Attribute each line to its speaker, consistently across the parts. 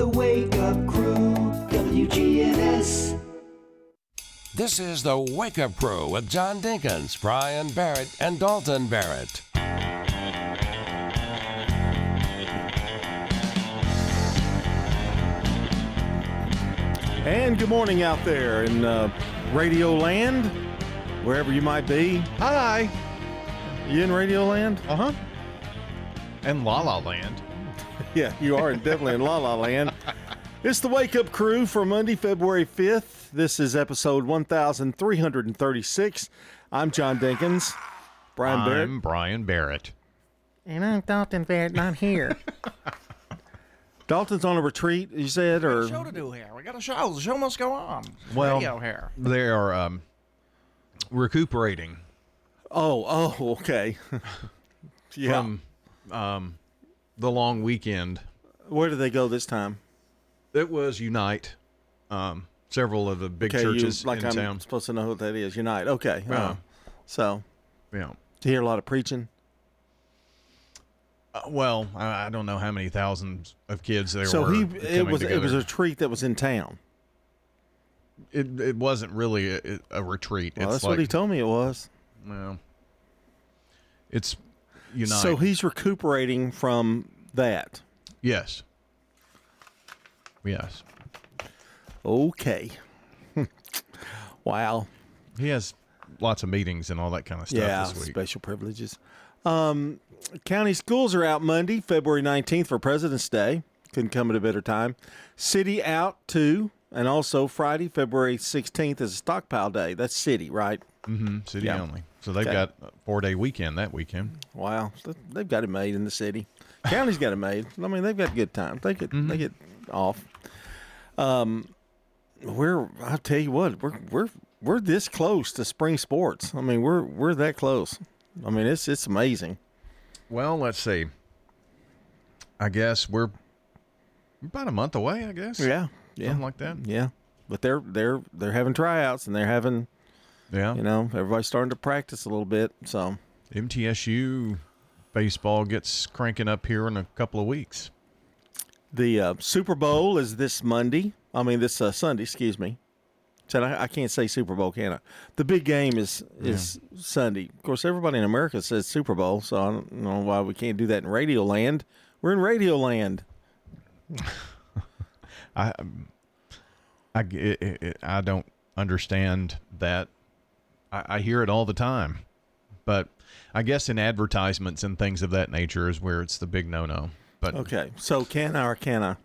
Speaker 1: The Wake Up Crew, WGNS.
Speaker 2: This is the Wake Up Crew with John Dinkins, Brian Barrett, and Dalton Barrett.
Speaker 3: And good morning out there in uh, Radio Land, wherever you might be.
Speaker 4: Hi.
Speaker 3: You in Radio Land?
Speaker 4: Uh huh. And La La Land.
Speaker 3: Yeah, you are definitely in La La Land. It's the Wake Up Crew for Monday, February 5th. This is episode 1336. I'm John Dinkins. Brian Barrett.
Speaker 4: I'm Brian Barrett.
Speaker 3: And I'm Dalton Barrett, not here. Dalton's on a retreat, you said, or
Speaker 5: show to do here. We got a show. The show must go on.
Speaker 4: Well,
Speaker 5: Radio here.
Speaker 4: They are um, recuperating
Speaker 3: oh, oh, okay. yeah.
Speaker 4: from um, the long weekend.
Speaker 3: Where did they go this time?
Speaker 4: It was Unite. Um, several of the big
Speaker 3: Okay,
Speaker 4: churches
Speaker 3: you, like
Speaker 4: in
Speaker 3: I'm
Speaker 4: town.
Speaker 3: supposed to know what that is. Unite. Okay.
Speaker 4: Yeah.
Speaker 3: uh, so,
Speaker 4: Yeah.
Speaker 3: to hear a lot of preaching.
Speaker 4: Uh, well, I, I don't know how many thousands of kids there
Speaker 3: So
Speaker 4: were.
Speaker 3: he, it was, it was a treat that was in town.
Speaker 4: It, it wasn't really a, a retreat.
Speaker 3: Well,
Speaker 4: it's
Speaker 3: that's
Speaker 4: like,
Speaker 3: what he told me it was.
Speaker 4: Well, it's
Speaker 3: So he's recuperating from that.
Speaker 4: yes, yes.
Speaker 3: Okay. wow.
Speaker 4: He has lots of meetings and all that kind of stuff
Speaker 3: yeah,
Speaker 4: this week.
Speaker 3: special privileges. Um, county schools are out Monday, February 19th for President's Day. Couldn't come at a better time. City out too. And also Friday, February 16th is a stockpile day. That's city, right?
Speaker 4: Mm-hmm. City
Speaker 3: Yeah.
Speaker 4: only. So they've
Speaker 3: Okay.
Speaker 4: got a four day weekend that weekend.
Speaker 3: Wow, they've got it made in the city. County's got it made. I mean, they've got good time. They get they get off. Um, we're I'll tell you what, we're we're we're this close to spring sports. I mean, we're we're that close. I mean, it's it's amazing.
Speaker 4: Well, let's see. I guess we're about a month away. I guess.
Speaker 3: Yeah, yeah,
Speaker 4: Something like that.
Speaker 3: yeah. But they're they're they're having tryouts and they're having
Speaker 4: Yeah.
Speaker 3: you know everybody's starting to practice a little bit. So
Speaker 4: MTSU baseball gets cranking up here in a couple of weeks.
Speaker 3: the uh, Super Bowl is this Monday. I mean this uh, Sunday. Excuse me. Said I, I can't say Super Bowl, can I? The big game is is Sunday. Of course, everybody in America says Super Bowl, so I don't know why we can't do that in Radio Land. We're in Radio Land.
Speaker 4: I, I, I don't understand that. I, I hear it all the time, but I guess in advertisements and things of that nature is where it's the big no-no. But
Speaker 3: Okay, so can I or can I?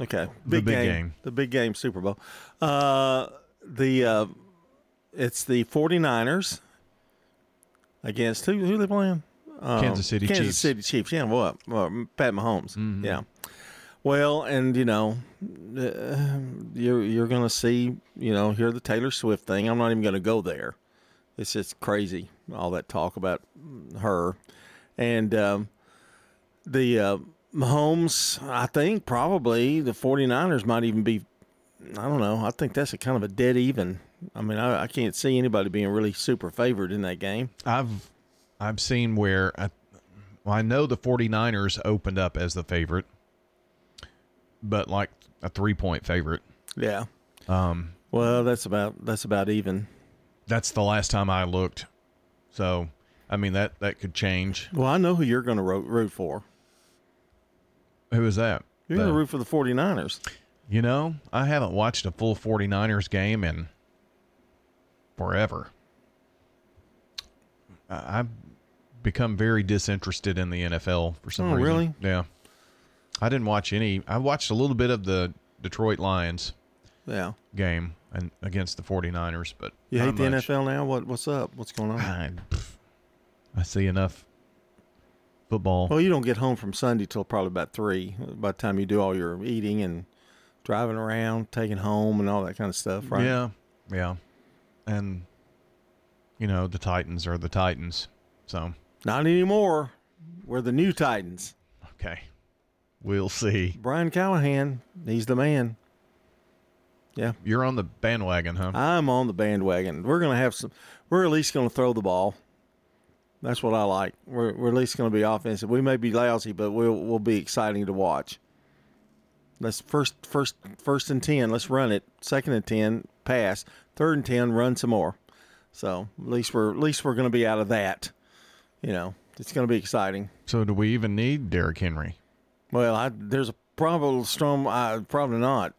Speaker 3: Okay,
Speaker 4: The
Speaker 3: big,
Speaker 4: big
Speaker 3: game,
Speaker 4: game.
Speaker 3: the big game, Super Bowl. Uh, the uh, it's the 49ers against who? Who they playing? Um,
Speaker 4: Kansas City Chiefs.
Speaker 3: Kansas
Speaker 4: Chiefs.
Speaker 3: City Chiefs. Yeah, what? Well, Pat Mahomes. Yeah. Well, and you know, uh, you're you're gonna see, you know, hear the Taylor Swift thing. I'm not even gonna go there. It's just crazy, all that talk about her, and um, the uh, Mahomes. I think probably the 49ers might even be. I don't know. I think that's a kind of a dead even. I mean, I, I can't see anybody being really super favored in that game.
Speaker 4: I've I've seen where I, well, I know the 49ers opened up as the favorite, but like a three point favorite.
Speaker 3: Yeah.
Speaker 4: Um,
Speaker 3: Well, that's about that's about even.
Speaker 4: that's the last time I looked. So, I mean that that could change.
Speaker 3: Well, I know who you're going to root, root for.
Speaker 4: Who is that?
Speaker 3: You're going to root for the 49ers.
Speaker 4: You know, I haven't watched a full 49ers game in forever. I- I've become very disinterested in the NFL for some
Speaker 3: Oh,
Speaker 4: reason.
Speaker 3: really?
Speaker 4: Yeah. I didn't watch any. I watched a little bit of the Detroit Lions
Speaker 3: Yeah.
Speaker 4: game and against the 49ers, but
Speaker 3: You hate the
Speaker 4: much.
Speaker 3: NFL now? What what's up? What's going on?
Speaker 4: I, I see enough football.
Speaker 3: Well, you don't get home from Sunday till probably about three. By the time you do all your eating and driving around, taking home, and all that kind of stuff, right?
Speaker 4: Yeah, yeah, and you know the Titans are the Titans, so
Speaker 3: Not anymore. We're the new Titans.
Speaker 4: okay, we'll see.
Speaker 3: Brian Callahan, he's the man. Yeah,
Speaker 4: You're on the bandwagon, huh?
Speaker 3: I'm on the bandwagon. We're gonna have some. We're at least gonna throw the ball. That's what I like. We're, we're at least gonna be offensive. We may be lousy, but we'll we'll be exciting to watch. Let's first, first, first and ten. Let's run it. Second and ten, pass. Third and ten, run some more. So at least we're at least we're going to be out of that. You know, it's going to be exciting.
Speaker 4: So, do we even need Derrick Henry?
Speaker 3: Well, I, there's a probable storm. Uh, probably not.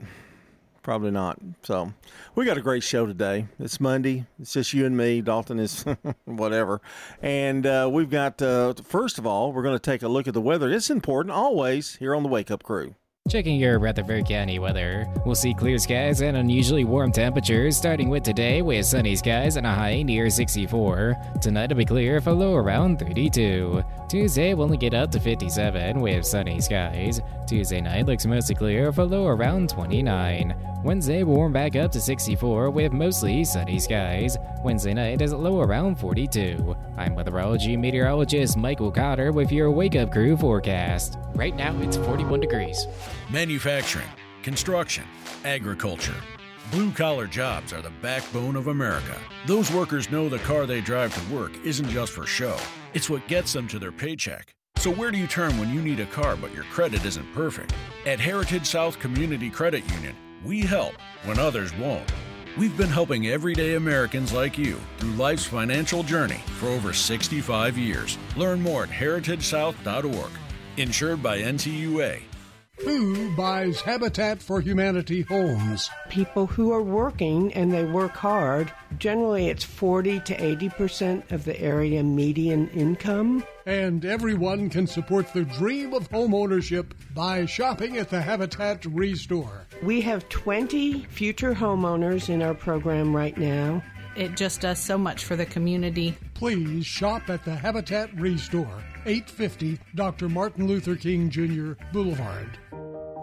Speaker 3: Probably not. So, we got a great show today. It's Monday. It's just you and me. Dalton is whatever. And uh, we've got, uh, first of all, we're going to take a look at the weather. It's important always here on the Wake Up Crew.
Speaker 6: Checking your Rutherford County weather. We'll see clear skies and unusually warm temperatures, starting with today with sunny skies and a high near 64. Tonight will be clear for low around 32. Tuesday will only get up to 57 with sunny skies. Tuesday night looks mostly clear for low around 29. Wednesday warm back up to 64 with mostly sunny skies. Wednesday night is low around 42. I'm weatherology meteorologist Michael Cotter with your Wake Up Crew forecast. Right now it's 41 degrees.
Speaker 7: Manufacturing, construction, agriculture. Blue collar jobs are the backbone of America. Those workers know the car they drive to work isn't just for show, it's what gets them to their paycheck. So, where do you turn when you need a car but your credit isn't perfect? At Heritage South Community Credit Union, we help when others won't. We've been helping everyday Americans like you through life's financial journey for over 65 years. Learn more at heritagesouth.org. Insured by NCUA.
Speaker 8: Who buys Habitat for Humanity homes?
Speaker 9: People who are working and they work hard. Generally, it's 40 to 80 percent of the area median income.
Speaker 8: And everyone can support the dream of homeownership by shopping at the Habitat Restore.
Speaker 9: We have 20 future homeowners in our program right now.
Speaker 10: It just does so much for the community.
Speaker 8: Please shop at the Habitat Restore, 850 Dr. Martin Luther King Jr. Boulevard.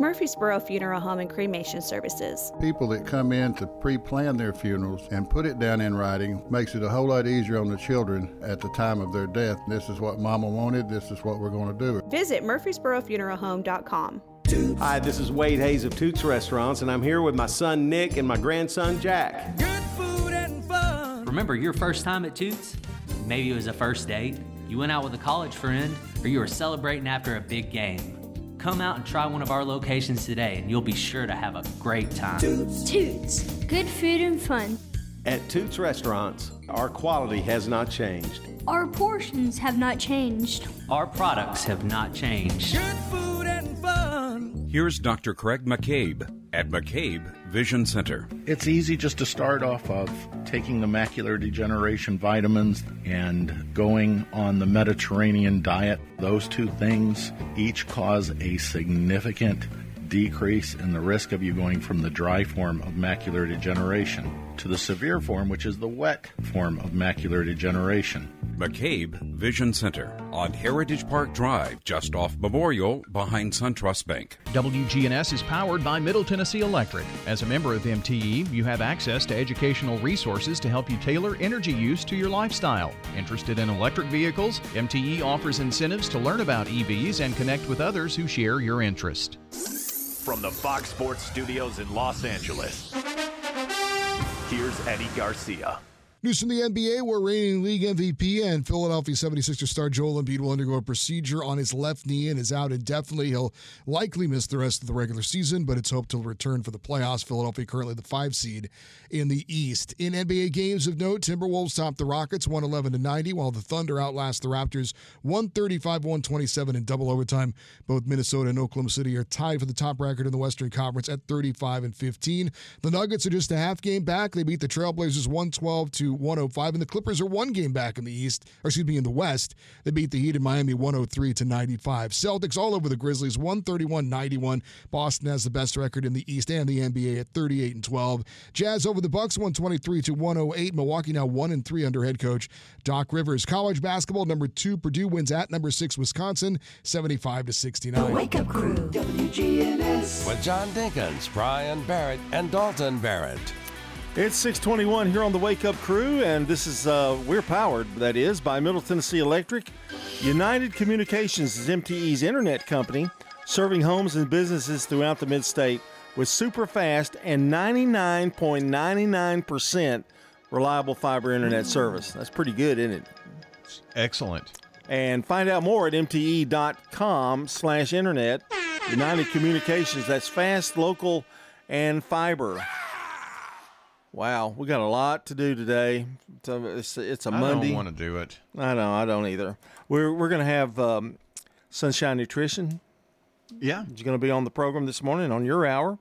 Speaker 11: Murfreesboro Funeral Home and Cremation Services.
Speaker 12: People that come in to pre plan their funerals and put it down in writing makes it a whole lot easier on the children at the time of their death. This is what Mama wanted, this is what we're going to do.
Speaker 11: Visit MurfreesboroFuneralHome.com.
Speaker 13: Hi, this is Wade Hayes of Toots Restaurants, and I'm here with my son Nick and my grandson Jack.
Speaker 14: Good food and fun.
Speaker 15: Remember your first time at Toots? Maybe it was a first date, you went out with a college friend, or you were celebrating after a big game. Come out and try one of our locations today, and you'll be sure to have a great time.
Speaker 16: Toots. Toots. Good food and fun.
Speaker 13: At Toots Restaurants, our quality has not changed.
Speaker 16: Our portions have not changed.
Speaker 15: Our products have not changed.
Speaker 14: Good food and fun.
Speaker 17: Here's Dr. Craig McCabe at McCabe Vision Center.
Speaker 18: It's easy just to start off of taking the macular degeneration vitamins and going on the Mediterranean diet. Those two things each cause a significant decrease in the risk of you going from the dry form of macular degeneration to the severe form, which is the wet form of macular degeneration.
Speaker 17: McCabe Vision Center on Heritage Park Drive, just off Memorial, behind SunTrust Bank.
Speaker 4: WGNS is powered by Middle Tennessee Electric. As a member of MTE, you have access to educational resources to help you tailor energy use to your lifestyle. Interested in electric vehicles? MTE offers incentives to learn about EVs and connect with others who share your interest.
Speaker 19: From the Fox Sports Studios in Los Angeles, here's Eddie Garcia.
Speaker 20: News from the NBA, where reigning league MVP and Philadelphia 76er star Joel Embiid will undergo a procedure on his left knee and is out indefinitely. He'll likely miss the rest of the regular season, but it's hoped he'll return for the playoffs. Philadelphia currently the five seed in the East. In NBA games of note, Timberwolves topped the Rockets 111 to 90, while the Thunder outlast the Raptors 135 127 in double overtime. Both Minnesota and Oklahoma City are tied for the top record in the Western Conference at 35 and 15. The Nuggets are just a half game back. They beat the Trailblazers 112 to 105, and the Clippers are one game back in the East, or excuse me, in the West. They beat the Heat in Miami 103 to 95. Celtics all over the Grizzlies 131 91. Boston has the best record in the East and the NBA at 38 and 12. Jazz over the Bucks 123 to 108. Milwaukee now 1 and 3 under head coach Doc Rivers. College basketball number 2 Purdue wins at number 6 Wisconsin 75 to 69.
Speaker 1: The Wake Up Crew WGNS
Speaker 2: with John Dinkins, Brian Barrett and Dalton Barrett.
Speaker 3: It's 621 here on the Wake Up Crew, and this is, uh, we're powered, that is, by Middle Tennessee Electric. United Communications is MTE's internet company, serving homes and businesses throughout the mid state with super fast and 99.99% reliable fiber internet service. That's pretty good, isn't it?
Speaker 4: Excellent.
Speaker 3: And find out more at mte.com slash internet United Communications. That's fast, local, and fiber. Wow, we got a lot to do today. It's a, it's, it's a
Speaker 4: I
Speaker 3: Monday.
Speaker 4: I don't want to do it.
Speaker 3: I know, I don't either. We're we're gonna have um, Sunshine Nutrition.
Speaker 4: Yeah,
Speaker 3: you're gonna be on the program this morning on your hour,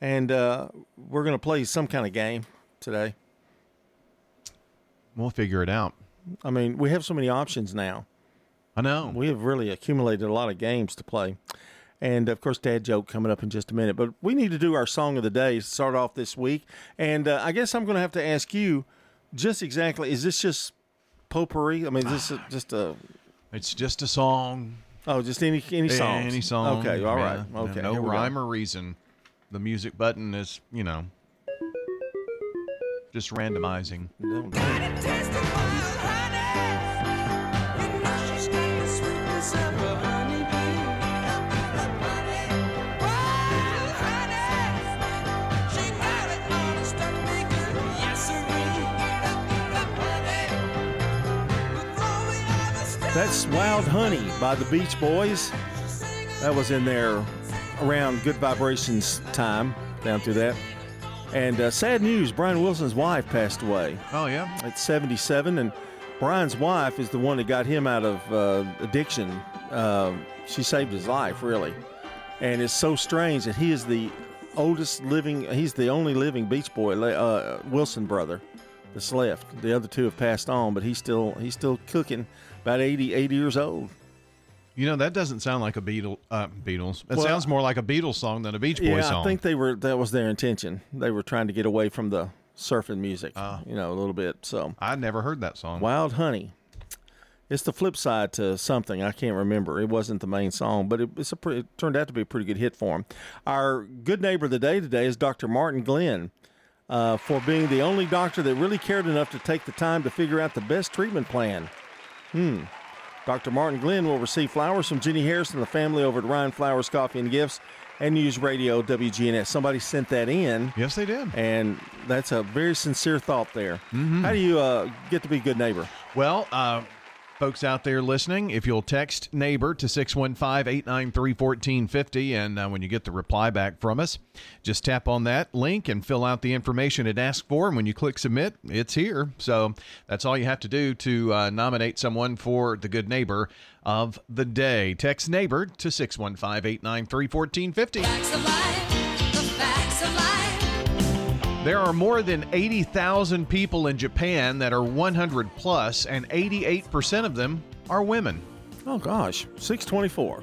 Speaker 3: and uh, we're gonna play some kind of game today.
Speaker 4: We'll figure it out.
Speaker 3: I mean, we have so many options now.
Speaker 4: I know.
Speaker 3: We have really accumulated a lot of games to play. And of course, dad joke coming up in just a minute. But we need to do our song of the day to start off this week. And uh, I guess I'm going to have to ask you just exactly is this just potpourri? I mean, is this a, just a.
Speaker 4: It's just a song.
Speaker 3: Oh, just any any song?
Speaker 4: Any song.
Speaker 3: Okay, all right.
Speaker 4: Yeah.
Speaker 3: Okay.
Speaker 4: No
Speaker 3: here we go.
Speaker 4: rhyme or reason. The music button is, you know, just randomizing.
Speaker 3: That's Wild Honey by the Beach Boys. That was in there around Good Vibrations time, down through that. And uh, sad news Brian Wilson's wife passed away.
Speaker 4: Oh, yeah?
Speaker 3: At 77. And Brian's wife is the one that got him out of uh, addiction. Uh, she saved his life, really. And it's so strange that he is the oldest living, he's the only living Beach Boy, uh, Wilson brother that's left. The other two have passed on, but he's still he's still cooking, about 80, 80 years old.
Speaker 4: You know, that doesn't sound like a Beatle, uh, Beatles. It
Speaker 3: Well,
Speaker 4: sounds more like a Beatles song than a Beach Boys
Speaker 3: yeah,
Speaker 4: song.
Speaker 3: I think they were that was their intention. They were trying to get away from the surfing music, you know, a little bit. So
Speaker 4: I'd never heard that song.
Speaker 3: Wild Honey. It's the flip side to something I can't remember. It wasn't the main song, but it, it's a it turned out to be a pretty good hit for him. Our good neighbor of the day today is Dr. Martin Glenn. Uh, for being the only doctor that really cared enough to take the time to figure out the best treatment plan. Hmm. Dr. Martin Glenn will receive flowers from Jenny Harris and the family over at Ryan Flowers Coffee and Gifts and News Radio WGNS. Somebody sent that in.
Speaker 4: Yes, they did.
Speaker 3: And that's a very sincere thought there.
Speaker 4: Mhm.
Speaker 3: How do you uh, get to be a good neighbor?
Speaker 4: Well, uh, folks out there listening, if you'll text neighbor to 615 893 1450, and uh, when you get the reply back from us, just tap on that link and fill out the information it asks for. And when you click submit, it's here. So that's all you have to do to uh, nominate someone for the good neighbor of the day. Text neighbor to 615 893 1450. There are more than 80,000 people in Japan that are 100 plus, and 88% of them are women.
Speaker 3: Oh, gosh. 624.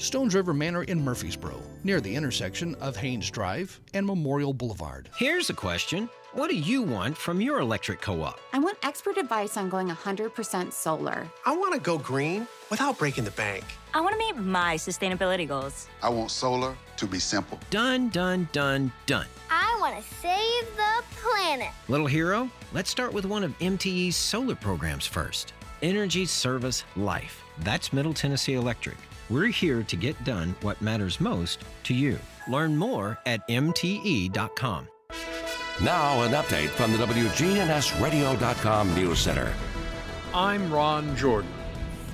Speaker 21: Stones River Manor in Murfreesboro, near the intersection of Haynes Drive and Memorial Boulevard.
Speaker 22: Here's a question What do you want from your electric co op?
Speaker 23: I want expert advice on going 100% solar.
Speaker 24: I want to go green without breaking the bank.
Speaker 12: I want to meet my sustainability goals.
Speaker 25: I want solar to be simple.
Speaker 22: Done, done, done, done.
Speaker 26: I want to save the planet.
Speaker 22: Little hero, let's start with one of MTE's solar programs first Energy Service Life. That's Middle Tennessee Electric. We're here to get done what matters most to you. Learn more at MTE.com.
Speaker 2: Now, an update from the WGNSradio.com News Center.
Speaker 27: I'm Ron Jordan.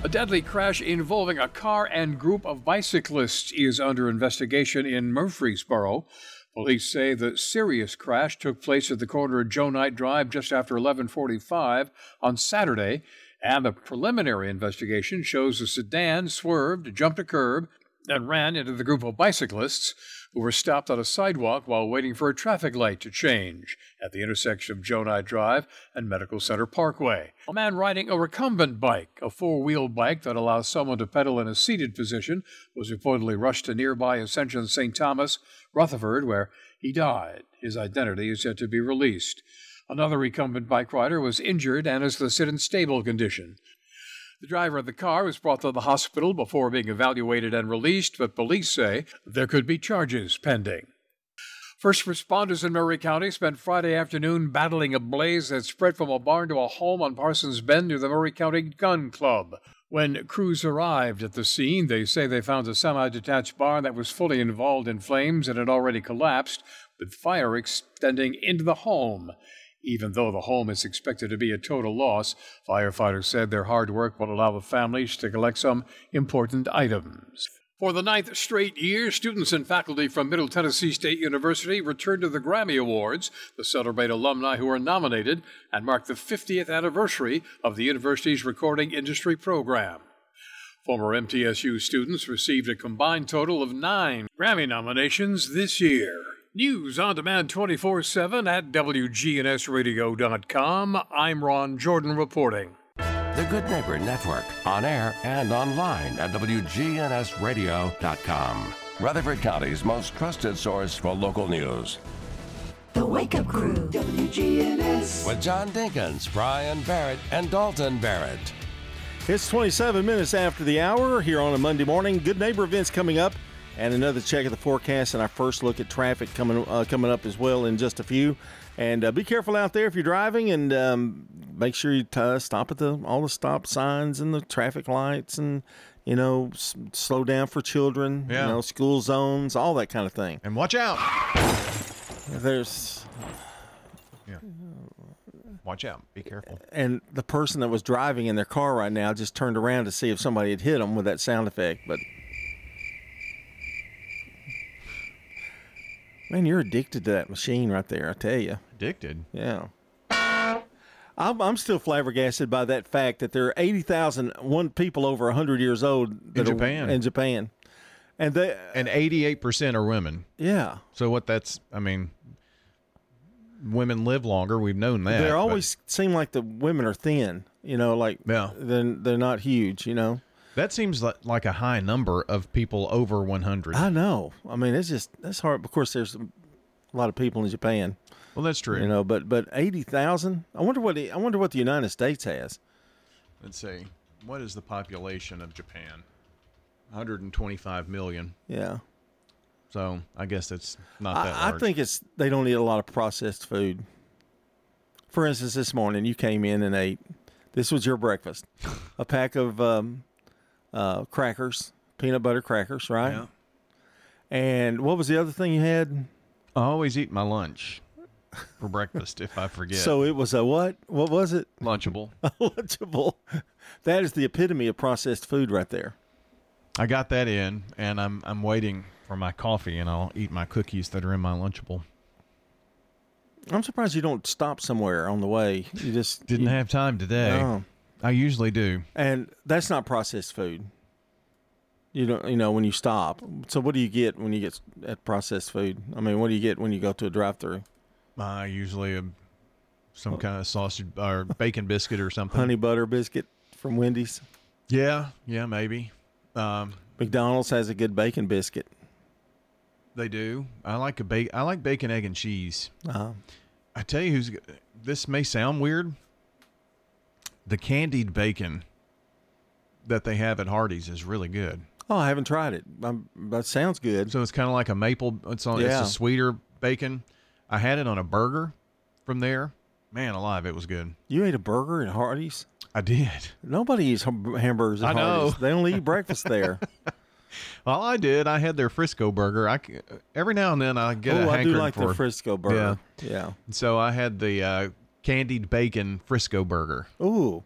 Speaker 27: A deadly crash involving a car and group of bicyclists is under investigation in Murfreesboro. Police say the serious crash took place at the corner of Joe Knight Drive just after 11:45 on Saturday, and the preliminary investigation shows the sedan swerved, jumped a curb, and ran into the group of bicyclists who were stopped on a sidewalk while waiting for a traffic light to change at the intersection of Knight Drive and Medical Center Parkway. A man riding a recumbent bike, a four wheel bike that allows someone to pedal in a seated position, was reportedly rushed to nearby Ascension St. Thomas, Rutherford, where he died. His identity is yet to be released. Another recumbent bike rider was injured and is listed in stable condition. The driver of the car was brought to the hospital before being evaluated and released, but police say there could be charges pending. First responders in Maury County spent Friday afternoon battling a blaze that spread from a barn to a home on Parsons Bend near the Maury County Gun Club. When crews arrived at the scene, they say they found a semi detached barn that was fully involved in flames and had already collapsed, with fire extending into the home. Even though the home is expected to be a total loss, firefighters said their hard work will allow the families to collect some important items. For the ninth straight year, students and faculty from Middle Tennessee State University returned to the Grammy Awards to celebrate alumni who were nominated and mark the 50th anniversary of the university's recording industry program. Former MTSU students received a combined total of nine Grammy nominations this year. News on demand 24 7 at WGNSradio.com. I'm Ron Jordan reporting.
Speaker 2: The Good Neighbor Network, on air and online at WGNSradio.com. Rutherford County's most trusted source for local news.
Speaker 1: The Wake Up Crew, WGNS.
Speaker 2: With John Dinkins, Brian Barrett, and Dalton Barrett.
Speaker 3: It's 27 minutes after the hour here on a Monday morning. Good neighbor events coming up, and another check of the forecast, and our first look at traffic coming uh, coming up as well in just a few. And uh, be careful out there if you're driving, and um, make sure you t- stop at the all the stop signs and the traffic lights, and you know s- slow down for children.
Speaker 4: Yeah.
Speaker 3: You know school zones, all that kind of thing.
Speaker 4: And watch out.
Speaker 3: There's
Speaker 4: Yeah. Watch out. Be careful.
Speaker 3: and the person that was driving in their car right now just turned around to see if somebody had hit them with that sound effect. But man, you're addicted to that machine right there. I tell you,
Speaker 4: Addicted.
Speaker 3: yeah. I'm, I'm still flabbergasted by that fact that there are 80,000 one people over 100 years old
Speaker 4: In
Speaker 3: are-
Speaker 4: Japan.
Speaker 3: In Japan, and they uh,
Speaker 4: And 88% are women.
Speaker 3: yeah.
Speaker 4: So what that's, I mean, women live longer. We've known that.
Speaker 3: They
Speaker 4: but-
Speaker 3: always seem like the women are thin. You know, like
Speaker 4: Yeah.
Speaker 3: they're, they're not huge. You know.
Speaker 4: That seems like, like a high number of people over 100.
Speaker 3: I know. I mean, it's just that's hard. Of course, there's a lot of people in Japan.
Speaker 4: Well, that's true.
Speaker 3: You know, but but eighty thousand. I wonder what the, I wonder what the United States has.
Speaker 4: Let's see. What is the population of Japan? 125 million.
Speaker 3: Yeah,
Speaker 4: So I guess it's not that
Speaker 3: I, I think it's they don't eat a lot of processed food. For instance, this morning you came in and ate. This was your breakfast: a pack of um, uh, crackers, peanut butter crackers, right?
Speaker 4: Yeah.
Speaker 3: And what was the other thing you had?
Speaker 4: I always eat my lunch for breakfast if I forget.
Speaker 3: So it was a what? What was it?
Speaker 4: Lunchable.
Speaker 3: Lunchable. That is the epitome of processed food right there.
Speaker 4: I got that in, and I'm I'm waiting for my coffee, and I'll eat my cookies that are in my Lunchable.
Speaker 3: I'm surprised you don't stop somewhere on the way. You just
Speaker 4: Didn't
Speaker 3: you-
Speaker 4: have time today.
Speaker 3: No.
Speaker 4: I usually do.
Speaker 3: And that's not processed food. You don't, you know, when you stop. So what do you get when you get at processed food? I mean, what do you get when you go to a drive-through?
Speaker 4: I usually um, some kind of sausage or bacon biscuit or something.
Speaker 3: Honey butter biscuit from Wendy's.
Speaker 4: Yeah, yeah, maybe. Um,
Speaker 3: McDonald's has a good bacon biscuit.
Speaker 4: they do. I like a ba- I like bacon, egg, and cheese.
Speaker 3: Uh-huh.
Speaker 4: I tell you, who's this may sound weird. The candied bacon that they have at Hardee's is really good.
Speaker 3: Oh, I haven't tried it. Um that sounds good.
Speaker 4: So it's kind of like a maple. It's on. It's a sweeter bacon. I had it on a burger from there. Man alive, it was good.
Speaker 3: You ate a burger at Hardee's?
Speaker 4: I did.
Speaker 3: Nobody eats hamburgers at
Speaker 4: I know.
Speaker 3: Hardee's. They only eat breakfast there.
Speaker 4: Well, I did. I had their Frisco burger. I every now and then I get a
Speaker 3: oh, I do like
Speaker 4: for
Speaker 3: the Frisco burger. Yeah.
Speaker 4: Yeah. So I had the uh, candied bacon Frisco burger.
Speaker 3: Ooh,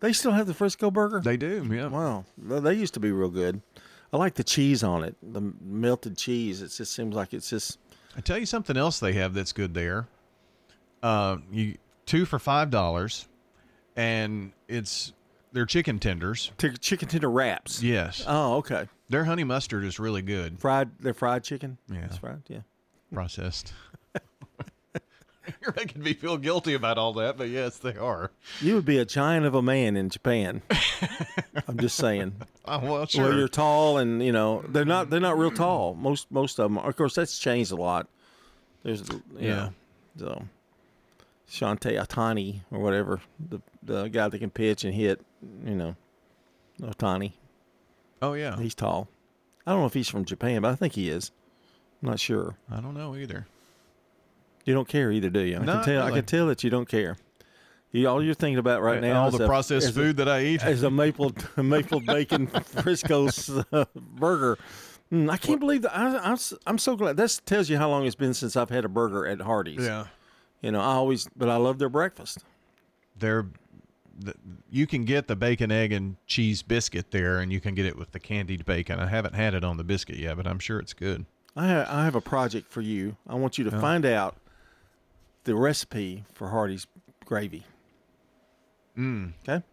Speaker 3: they still have the Frisco burger.
Speaker 4: They do. Yeah.
Speaker 3: Wow, They- used to be real good. I like the cheese on it, the melted cheese. It just seems like it's just
Speaker 4: I tell you something else they have that's good there. Uh, you two for five dollars, and it's their chicken tenders.
Speaker 3: t- chicken tender wraps.
Speaker 4: Yes,
Speaker 3: Oh, okay.
Speaker 4: their honey mustard is really good.
Speaker 3: Fried, they're fried chicken.
Speaker 4: Yeah.
Speaker 3: it's fried. Yeah.
Speaker 4: Processed. You're making me feel guilty about all that, but yes, they are.
Speaker 3: You would be a giant of a man in Japan. I'm just saying.
Speaker 4: Oh, well, sure.
Speaker 3: you're tall, and you know they're not. They're not real tall. Most most of them. Of course, that's changed a lot. There's you
Speaker 4: Yeah.
Speaker 3: so Shante Atani or whatever the the guy that can pitch and hit. You know, Otani.
Speaker 4: oh yeah.
Speaker 3: He's tall. I don't know if he's from Japan, but I think he is. I'm not sure.
Speaker 4: I don't know either.
Speaker 3: You don't care either, do you? I
Speaker 4: Not
Speaker 3: can tell. I
Speaker 4: really.
Speaker 3: can tell that you don't care. You, all you're thinking about right now
Speaker 4: all
Speaker 3: is
Speaker 4: the
Speaker 3: a-
Speaker 4: processed
Speaker 3: is a-
Speaker 4: food that I eat?
Speaker 3: is a maple a maple bacon Frisco's uh, burger. Mm, I can't believe that. I, I'm, s- I'm so glad. That tells you how long it's been since I've had a burger at Hardee's.
Speaker 4: Yeah.
Speaker 3: You know, I always, but I love their breakfast.
Speaker 4: They're the, you can get the bacon, egg, and cheese biscuit there, and you can get it with the candied bacon. I haven't had it on the biscuit yet, but I'm sure it's good.
Speaker 3: I ha- I have a project for you. I want you to find out the recipe for Hardee's gravy.
Speaker 4: Mm.
Speaker 3: Okay.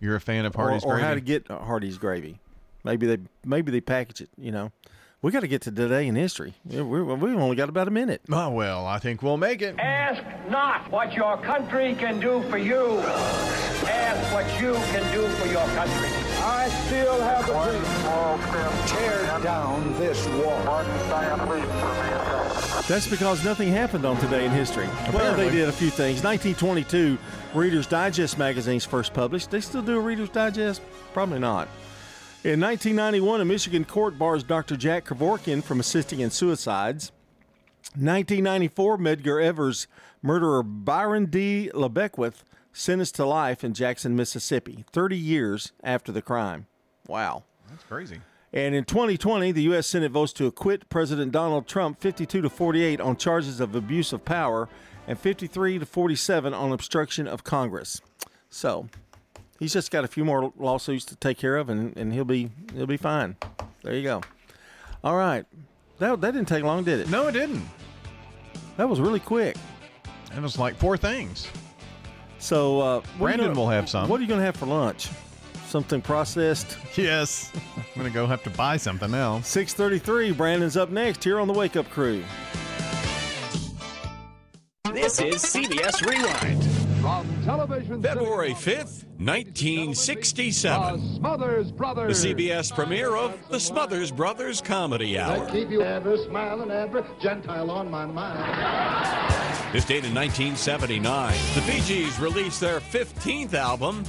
Speaker 4: You're a fan of
Speaker 3: Or-
Speaker 4: Hardee's
Speaker 3: or,
Speaker 4: gravy?
Speaker 3: how to get Hardee's gravy. Maybe they maybe they package it. You know, we got to get to today in history. We we we've only got about a minute.
Speaker 4: Oh well, I think we'll make it.
Speaker 28: Ask not what your country can do for you. Ask what you can do for your country. I still have a dream. Tear down this wall.
Speaker 3: That's because nothing happened on Today in History. Well, they did a few things. 1922, Reader's Digest magazine's first published. They still do a Reader's Digest? Probably not. In 1991, a Michigan court bars Dr. Jack Kevorkian from assisting in suicides. 1994, Medgar Evers murderer Byron De La Beckwith sentenced to life in Jackson, Mississippi, 30 years after the crime. Wow.
Speaker 4: That's crazy.
Speaker 3: And in 2020, the U.S. Senate votes to acquit President Donald Trump 52 to 48 on charges of abuse of power and 53 to 47 on obstruction of Congress. So he's just got a few more lawsuits to take care of, and, and he'll be he'll be fine. There you go. All right, that that didn't take long, did it?
Speaker 4: No, it didn't.
Speaker 3: That was really quick.
Speaker 4: It was like four things.
Speaker 3: So uh, what are you
Speaker 4: Brandon
Speaker 3: gonna-
Speaker 4: will have some.
Speaker 3: What are you going to have for lunch? Something processed?
Speaker 4: Yes. I'm gonna go have to buy something now.
Speaker 3: 6:33. Brandon's up next here on the Wake Up Crew.
Speaker 19: This is CBS Rewind.
Speaker 29: From television
Speaker 19: February 5th, 1967.
Speaker 29: Smothers
Speaker 19: The CBS premiere of The Smothers Brothers Comedy Hour.
Speaker 29: That keep you ever smiling, ever Gentile on my mind.
Speaker 19: This date in 1979, the Bee Gees released their 15th album.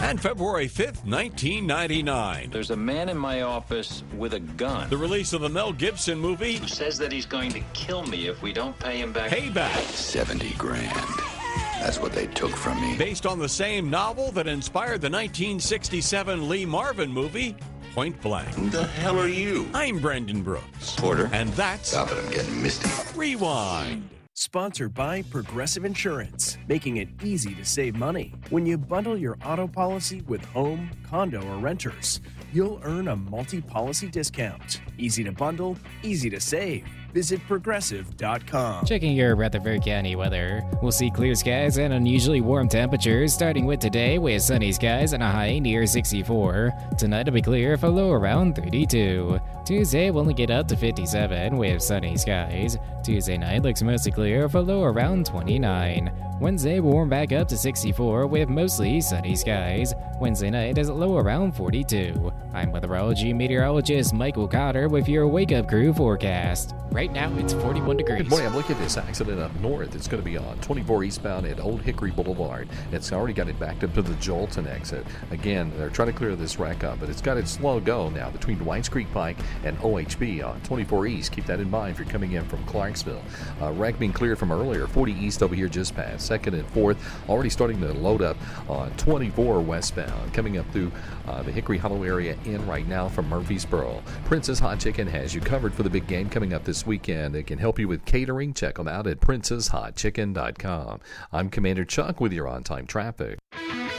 Speaker 19: And February 5th, 1999.
Speaker 25: There's a man in my office with a gun.
Speaker 19: The release of the Mel Gibson movie,
Speaker 25: Who says that he's going to kill me if we don't pay him back?
Speaker 19: Payback.
Speaker 25: 70 grand. That's what they took from me.
Speaker 19: based on the same novel that inspired the 1967 Lee Marvin movie, Point Blank.
Speaker 25: Who the hell are you?
Speaker 19: I'm Brendan Brooks.
Speaker 25: Porter.
Speaker 19: And that's
Speaker 25: Stop it, I'm getting misty.
Speaker 19: Rewind.
Speaker 30: Sponsored by Progressive Insurance, making it easy to save money. When you bundle your auto policy with home, condo, or renters, you'll earn a multi policy discount. Easy to bundle, easy to save. Visit progressive.com.
Speaker 6: Checking your Rutherford County weather. We'll see clear skies and unusually warm temperatures, starting with today with sunny skies and a high near 64. Tonight will be clear for low around 32. Tuesday will only get up to 57 with sunny skies. Tuesday night looks mostly clear for low around 29. Wednesday will warm back up to 64 with mostly sunny skies. Wednesday night is low around 42. I'm weatherology meteorologist Michael Cotter with your Wake Up Crew forecast. Right now it's 41 degrees.
Speaker 31: Good morning. I'm looking at this accident up north. It's going to be on 24 eastbound at Old Hickory Boulevard. It's already got it backed up to the Joelton exit. Again, they're trying to clear this wreck up, but it's got its slow go now between Whites Creek Pike and OHB on 24 East. Keep that in mind if you're coming in from Clarksville. Uh, wreck being cleared from earlier. 40 East over here just past. Second and fourth already starting to load up on 24 westbound. Coming up through uh, the Hickory Hollow area in right now from Murfreesboro. Princess Hot Chicken has you covered for the big game coming up this weekend. They can help you with catering. Check them out at princesshotchicken.com. I'm Commander Chuck with your on time traffic.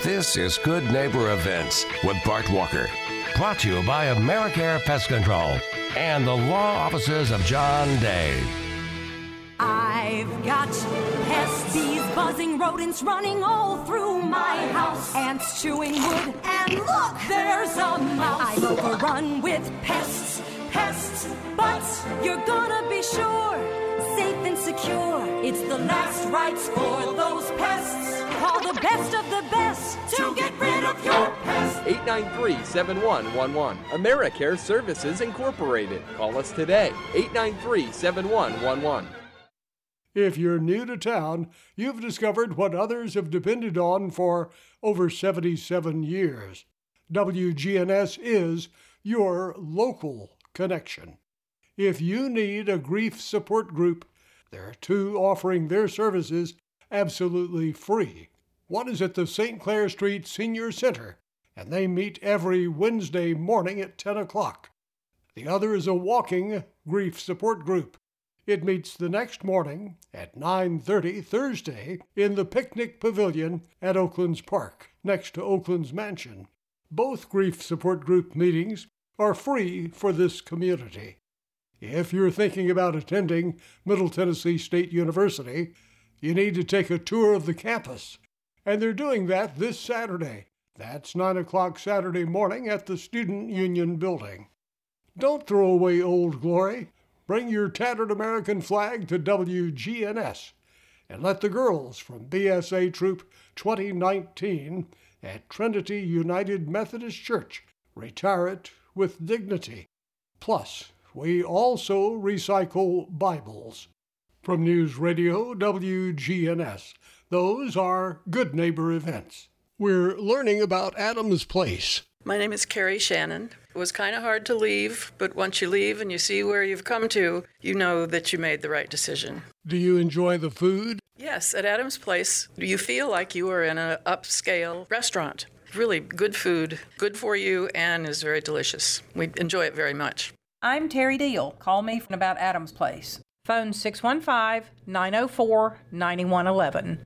Speaker 2: This is Good Neighbor Events with Bart Walker. Brought to you by Americare Pest Control and the law offices of John Day.
Speaker 16: I've got pests, bees, buzzing rodents running all through my house. Ants chewing wood, and look, there's a mouse. I'm overrun with pests, pests, but you're gonna be sure, safe and secure. It's the last rites for those pests. Call the best of the best to get rid of your pests.
Speaker 32: 893 7111. AmeriCare Services Incorporated. Call us today. 893 7111.
Speaker 8: If you're new to town, you've discovered what others have depended on for over 77 years. WGNS is your local connection. If you need a grief support group, There are two offering their services absolutely free. One is at the St. Clair Street Senior Center, and they meet every Wednesday morning at 10 o'clock. The other is a walking grief support group. It meets the next morning at 9:30 Thursday in the picnic pavilion at Oaklands Park, next to Oaklands Mansion. Both grief support group meetings are free for this community. If you're thinking about attending Middle Tennessee State University, you need to take a tour of the campus. And they're doing that this Saturday. That's 9 o'clock Saturday morning at the Student Union Building. Don't throw away old glory. Bring your tattered American flag to WGNS and let the girls from BSA Troop 2019 at Trinity United Methodist Church retire it with dignity. Plus, we also recycle Bibles. From News Radio WGNS, those are Good Neighbor events. We're learning about Adams Place.
Speaker 33: My name is Carrie Shannon. It was kind of hard to leave, but once you leave and you see where you've come to, you know that you made the right decision.
Speaker 8: Do you enjoy the food?
Speaker 33: Yes, at Adams Place, you feel like you are in an upscale restaurant. Really good food, good for you, and is very delicious. We enjoy it very much.
Speaker 34: I'm Terry Deal. Call me from about Adams Place. Phone 615 904 9111.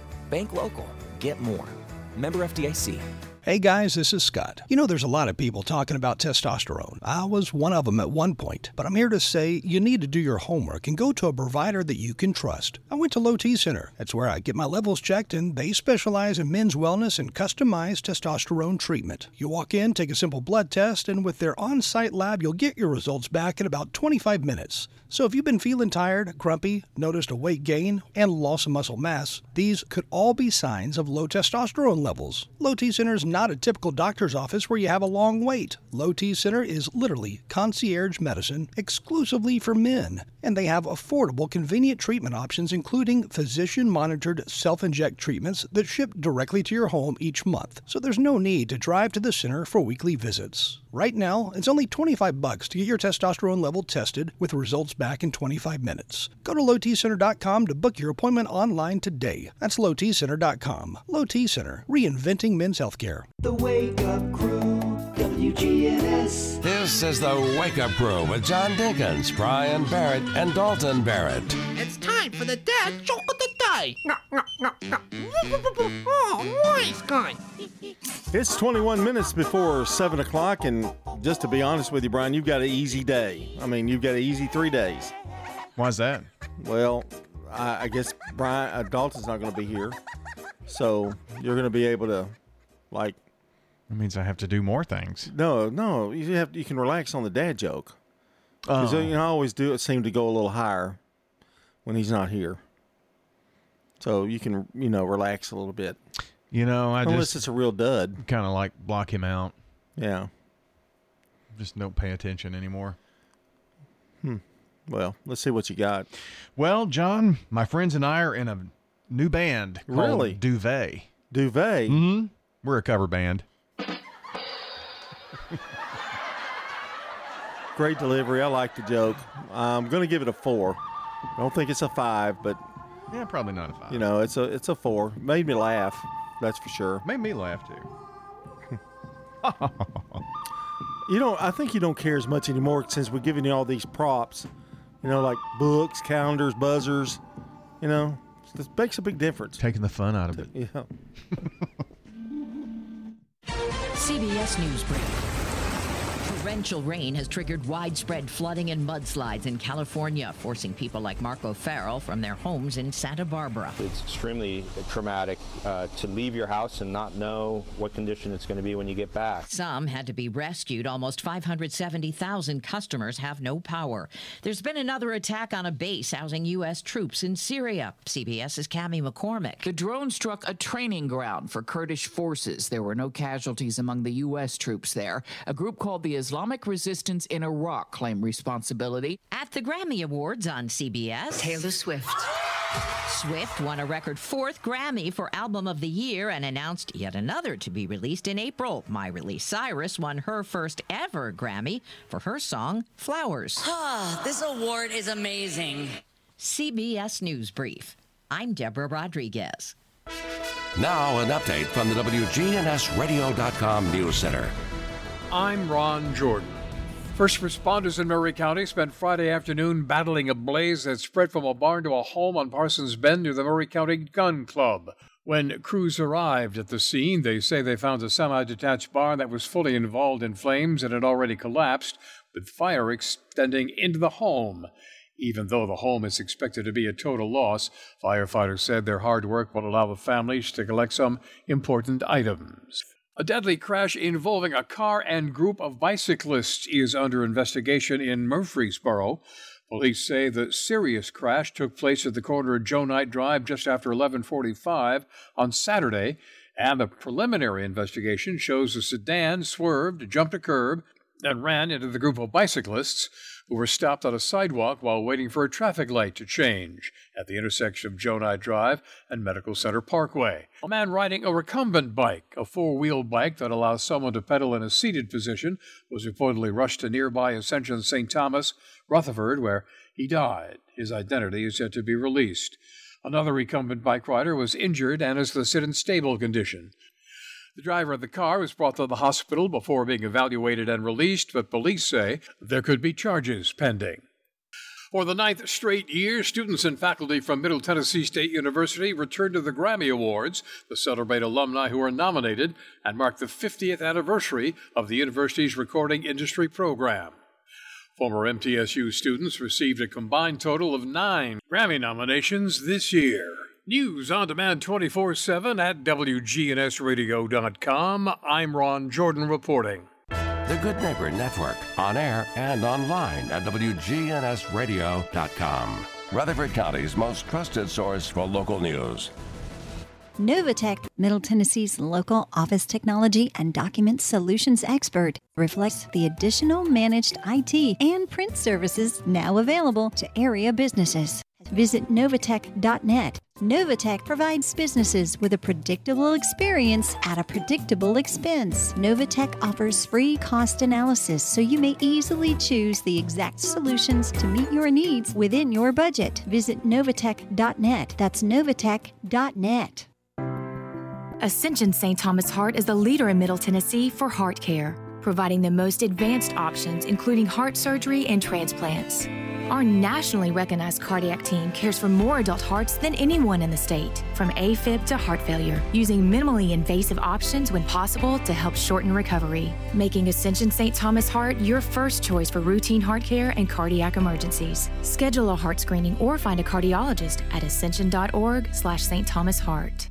Speaker 35: Bank local. Get more. Member FDIC.
Speaker 21: Hey guys, this is Scott. You know, there's a lot of people talking about testosterone. I was one of them at one point, but I'm here to say you need to do your homework and go to a provider that you can trust. I went to Low T Center. That's where I get my levels checked, and they specialize in men's wellness and customized testosterone treatment. You walk in, take a simple blood test, and with their on site lab, you'll get your results back in about 25 minutes. So if you've been feeling tired, grumpy, noticed a weight gain, and loss of muscle mass, these could all be signs of low testosterone levels. Low T Center is not a typical doctor's office where you have a long wait. Low T Center is literally concierge medicine exclusively for men, and they have affordable, convenient treatment options, including physician monitored self inject treatments that ship directly to your home each month. So there's no need to drive to the center for weekly visits. Right now, it's only 25 bucks to get your testosterone level tested with results back in 25 minutes. Go to lowtcenter.com to book your appointment online today. That's lowtcenter.com. Low T Center, reinventing men's healthcare.
Speaker 1: The Wake Up Crew, WGNS.
Speaker 2: This is the Wake Up Crew with John Dinkins, Brian Barrett, and Dalton Barrett.
Speaker 36: It's time for the dad joke of the day. No, no, no, no. Oh, nice guy.
Speaker 3: It's 21 minutes before 7 o'clock, and just to be honest with you, Brian, you've got an easy day. I mean, you've got an easy three days.
Speaker 37: Why's that?
Speaker 3: Well, I, I guess Brian uh, Dalton's not going to be here, so you're going to be able to, like,
Speaker 37: That means I have to do more things.
Speaker 3: no, no, you have you can relax on the dad joke. 'Cause,
Speaker 37: Oh.
Speaker 3: you know, I always do it seem to go a little higher when he's not here, so you can you know relax a little bit.
Speaker 37: You know, I
Speaker 3: Unless
Speaker 37: just
Speaker 3: it's a real dud.
Speaker 37: kind of like block him out.
Speaker 3: Yeah.
Speaker 37: Just don't pay attention anymore.
Speaker 3: Hmm. Well, let's see what you got.
Speaker 37: Well, John, my friends and I are in a new band called
Speaker 3: Really?
Speaker 37: Duvet.
Speaker 3: Duvet.
Speaker 37: Mm-hmm. We're a cover band.
Speaker 3: Great delivery. I like the joke. I'm going to give it a four. I don't think it's a five, but
Speaker 37: Yeah, probably not a five.
Speaker 3: you know, it's a it's a four. Made me laugh. That's for sure.
Speaker 37: Made me laugh too.
Speaker 3: You don't. I think you don't care as much anymore since we're giving you all these props. You know, like books, calendars, buzzers. You know, it makes a big difference.
Speaker 37: Taking the fun out of it.
Speaker 3: Yeah.
Speaker 38: CBS News Break. Torrential rain has triggered widespread flooding and mudslides in California, forcing people like Marco Farrell from their homes in Santa Barbara.
Speaker 35: It's extremely traumatic uh, to leave your house and not know what condition it's going to be when you get back.
Speaker 38: Some had to be rescued. Almost 570,000 customers have no power. There's been another attack on a base housing U.S. troops in Syria. CBS's Cami McCormick.
Speaker 39: The drone struck a training ground for Kurdish forces. There were no casualties among the U.S. troops there. A group called the Islamic Resistance in Iraq claimed responsibility.
Speaker 38: At the Grammy Awards on CBS,
Speaker 40: Taylor Swift.
Speaker 38: Swift won a record fourth Grammy for Album of the Year and announced yet another to be released in April. Miley Cyrus won her first ever Grammy for her song Flowers.
Speaker 40: this award is amazing.
Speaker 38: CBS News Brief. I'm Deborah Rodriguez.
Speaker 2: Now, an update from the WGNSradio.com News Center.
Speaker 27: I'm Ron Jordan. First responders in Maury County spent Friday afternoon battling a blaze that spread from a barn to a home on Parsons Bend near the Maury County Gun Club. When crews arrived at the scene, they say they found a semi detached barn that was fully involved in flames and had already collapsed, with fire extending into the home. Even though the home is expected to be a total loss, firefighters said their hard work will allow the families to collect some important items. A deadly crash involving a car and group of bicyclists is under investigation in Murfreesboro. Police say the serious crash took place at the corner of Joe Knight Drive just after 11:45 on Saturday, and the preliminary investigation shows the sedan swerved, jumped a curb, and ran into the group of bicyclists who were stopped on a sidewalk while waiting for a traffic light to change at the intersection of Knight Drive and Medical Center Parkway. A man riding a recumbent bike, a four wheel bike that allows someone to pedal in a seated position, was reportedly rushed to nearby Ascension St. Thomas, Rutherford, where he died. His identity is yet to be released. Another recumbent bike rider was injured and is listed in stable condition. The driver of the car was brought to the hospital before being evaluated and released, but police say there could be charges pending. For the ninth straight year, students and faculty from Middle Tennessee State University returned to the Grammy Awards to celebrate alumni who were nominated and mark the 50th anniversary of the university's recording industry program. Former MTSU students received a combined total of nine Grammy nominations this year. News on demand 24 7 at WGNSradio.com. I'm Ron Jordan reporting.
Speaker 2: The Good Neighbor Network, on air and online at WGNSradio.com. Rutherford County's most trusted source for local news.
Speaker 25: Novatech, Middle Tennessee's local office technology and document solutions expert, reflects the additional managed IT and print services now available to area businesses. Visit Novatech.net. Novatech provides businesses with a predictable experience at a predictable expense. Novatech offers free cost analysis so you may easily choose the exact solutions to meet your needs within your budget. Visit Novatech.net. That's Novatech.net.
Speaker 41: Ascension St. Thomas Heart is the leader in Middle Tennessee for heart care, providing the most advanced options, including heart surgery and transplants. Our nationally recognized cardiac team cares for more adult hearts than anyone in the state, from AFib to heart failure, using minimally invasive options when possible to help shorten recovery, making Ascension St. Thomas Heart your first choice for routine heart care and cardiac emergencies. Schedule a heart screening or find a cardiologist at ascension.org slash St. Thomas Heart.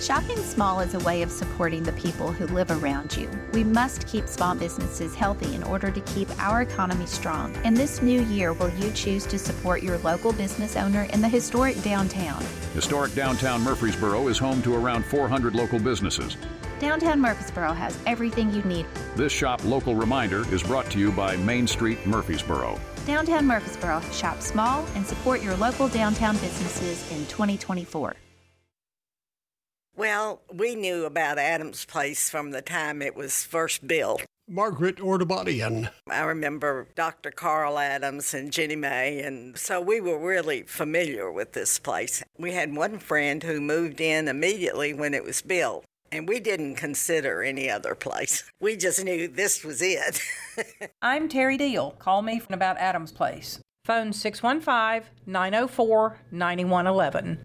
Speaker 42: Shopping small is a way of supporting the people who live around you. We must keep small businesses healthy in order to keep our economy strong. In this new year, will you choose to support your local business owner in the historic downtown?
Speaker 19: Historic downtown Murfreesboro is home to around 400 local businesses.
Speaker 42: Downtown Murfreesboro has everything you need.
Speaker 19: This shop local reminder is brought to you by Main Street Murfreesboro.
Speaker 42: Downtown Murfreesboro, shop small and support your local downtown businesses in 2024.
Speaker 43: Well, we knew about Adams Place from the time it was first built.
Speaker 8: Margaret Ordubadian.
Speaker 43: I remember Dr. Carl Adams and Jenny May, and so we were really familiar with this place. We had one friend who moved in immediately when it was built, and we didn't consider any other place. We just knew this was it.
Speaker 44: I'm Terry Deal. Call me from about Adams Place. Phone 615 904 9111.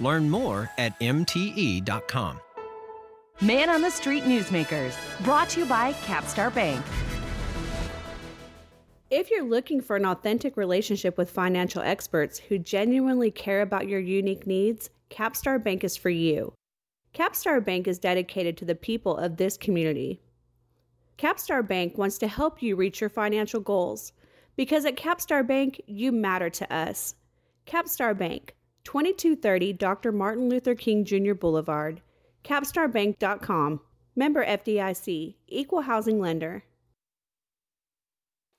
Speaker 45: Learn more at MTE.com.
Speaker 46: Man on the Street Newsmakers, brought to you by Capstar Bank.
Speaker 11: If you're looking for an authentic relationship with financial experts who genuinely care about your unique needs, Capstar Bank is for you. Capstar Bank is dedicated to the people of this community. Capstar Bank wants to help you reach your financial goals because at Capstar Bank, you matter to us. Capstar Bank, 2230 Dr. Martin Luther King Jr. Boulevard, capstarbank.com. Member FDIC, Equal Housing Lender.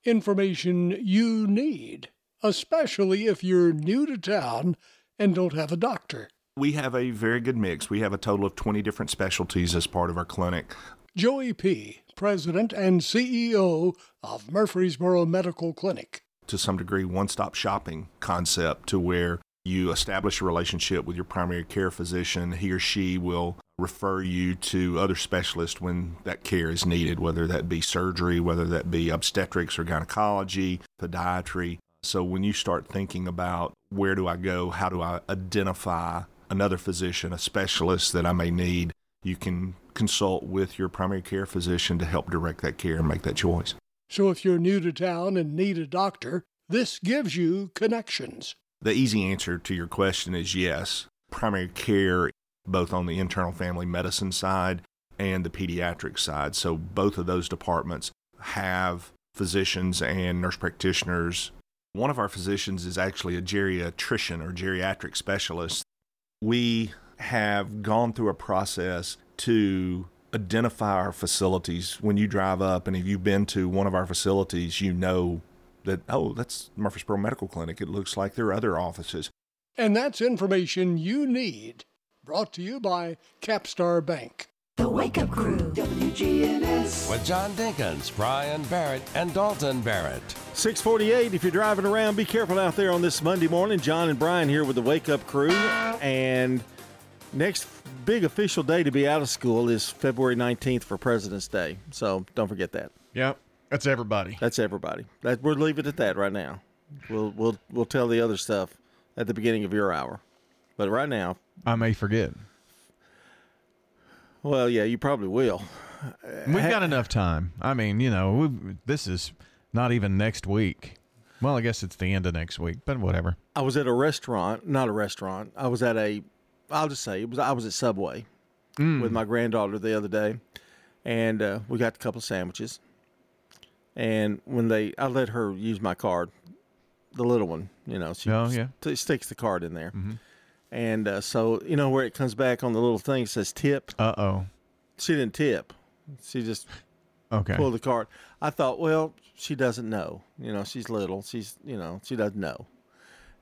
Speaker 8: Information you need, especially if you're new to town and don't have a doctor.
Speaker 47: We have a very good mix. We have a total of 20 different specialties as part of our clinic.
Speaker 8: Joey P., President and CEO of Murfreesboro Medical Clinic.
Speaker 47: To some degree, one stop shopping concept to where you establish a relationship with your primary care physician. He or she will refer you to other specialists when that care is needed, whether that be surgery, whether that be obstetrics or gynecology, podiatry. So when you start thinking about where do I go, how do I identify another physician, a specialist that I may need, you can consult with your primary care physician to help direct that care and make that choice.
Speaker 8: So if you're new to town and need a doctor, this gives you connections.
Speaker 47: The easy answer to your question is yes. Primary care, both on the internal family medicine side and the pediatric side. So both of those departments have physicians and nurse practitioners. One of our physicians is actually a geriatrician or geriatric specialist. We have gone through a process to identify our facilities. When you drive up and if you've been to one of our facilities, you know that, oh, that's Murfreesboro Medical Clinic. It looks like there are other offices.
Speaker 8: And that's information you need. Brought to you by Capstar Bank.
Speaker 1: The Wake Up Crew, WGNS.
Speaker 2: With John Dinkins, Brian Barrett, and Dalton Barrett.
Speaker 3: 648, if you're driving around, be careful out there on this Monday morning. John and Brian here with the Wake Up Crew. And next big official day to be out of school is February 19th for President's Day. So don't forget that.
Speaker 37: Yep. That's everybody.
Speaker 3: That's everybody. That, we'll leave it at that right now. We'll, we'll, we'll tell the other stuff at the beginning of your hour. But right now,
Speaker 37: I may forget.
Speaker 3: Well, yeah, you probably will.
Speaker 37: We've got enough time. I mean, you know, this is not even next week. Well, I guess it's the end of next week, but whatever.
Speaker 3: I was at a restaurant, not a restaurant. I was at a, I'll just say it was. I was at Subway
Speaker 37: Mm.
Speaker 3: with my granddaughter the other day, and uh, we got a couple of sandwiches. And when they, I let her use my card, the little one, you know, she
Speaker 37: Oh, yeah.
Speaker 3: t- sticks the card in there, and uh, so you know where it comes back on the little thing it says tip.
Speaker 37: Uh oh.
Speaker 3: She didn't tip. She just
Speaker 37: Okay.
Speaker 3: pulled the card. I thought, well, she doesn't know. You know, she's little. She's, you know, she doesn't know.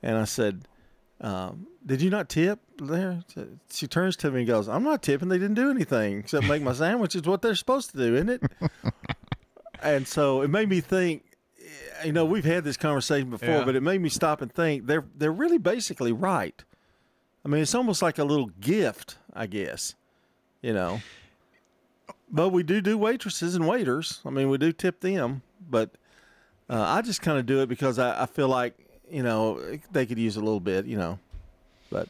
Speaker 3: And I said, um, did you not tip there? She turns to me and goes, I'm not tipping. They didn't do anything except make my sandwich. It's what they're supposed to do, isn't it? and so it made me think, you know, we've had this conversation before,
Speaker 37: Yeah.
Speaker 3: but it made me stop and think they're, they're really basically right. I mean, it's almost like a little gift, I guess, you know. But we do do waitresses and waiters. I mean, we do tip them, but uh, I just kind of do it because I, I feel like you know they could use a little bit, you know. But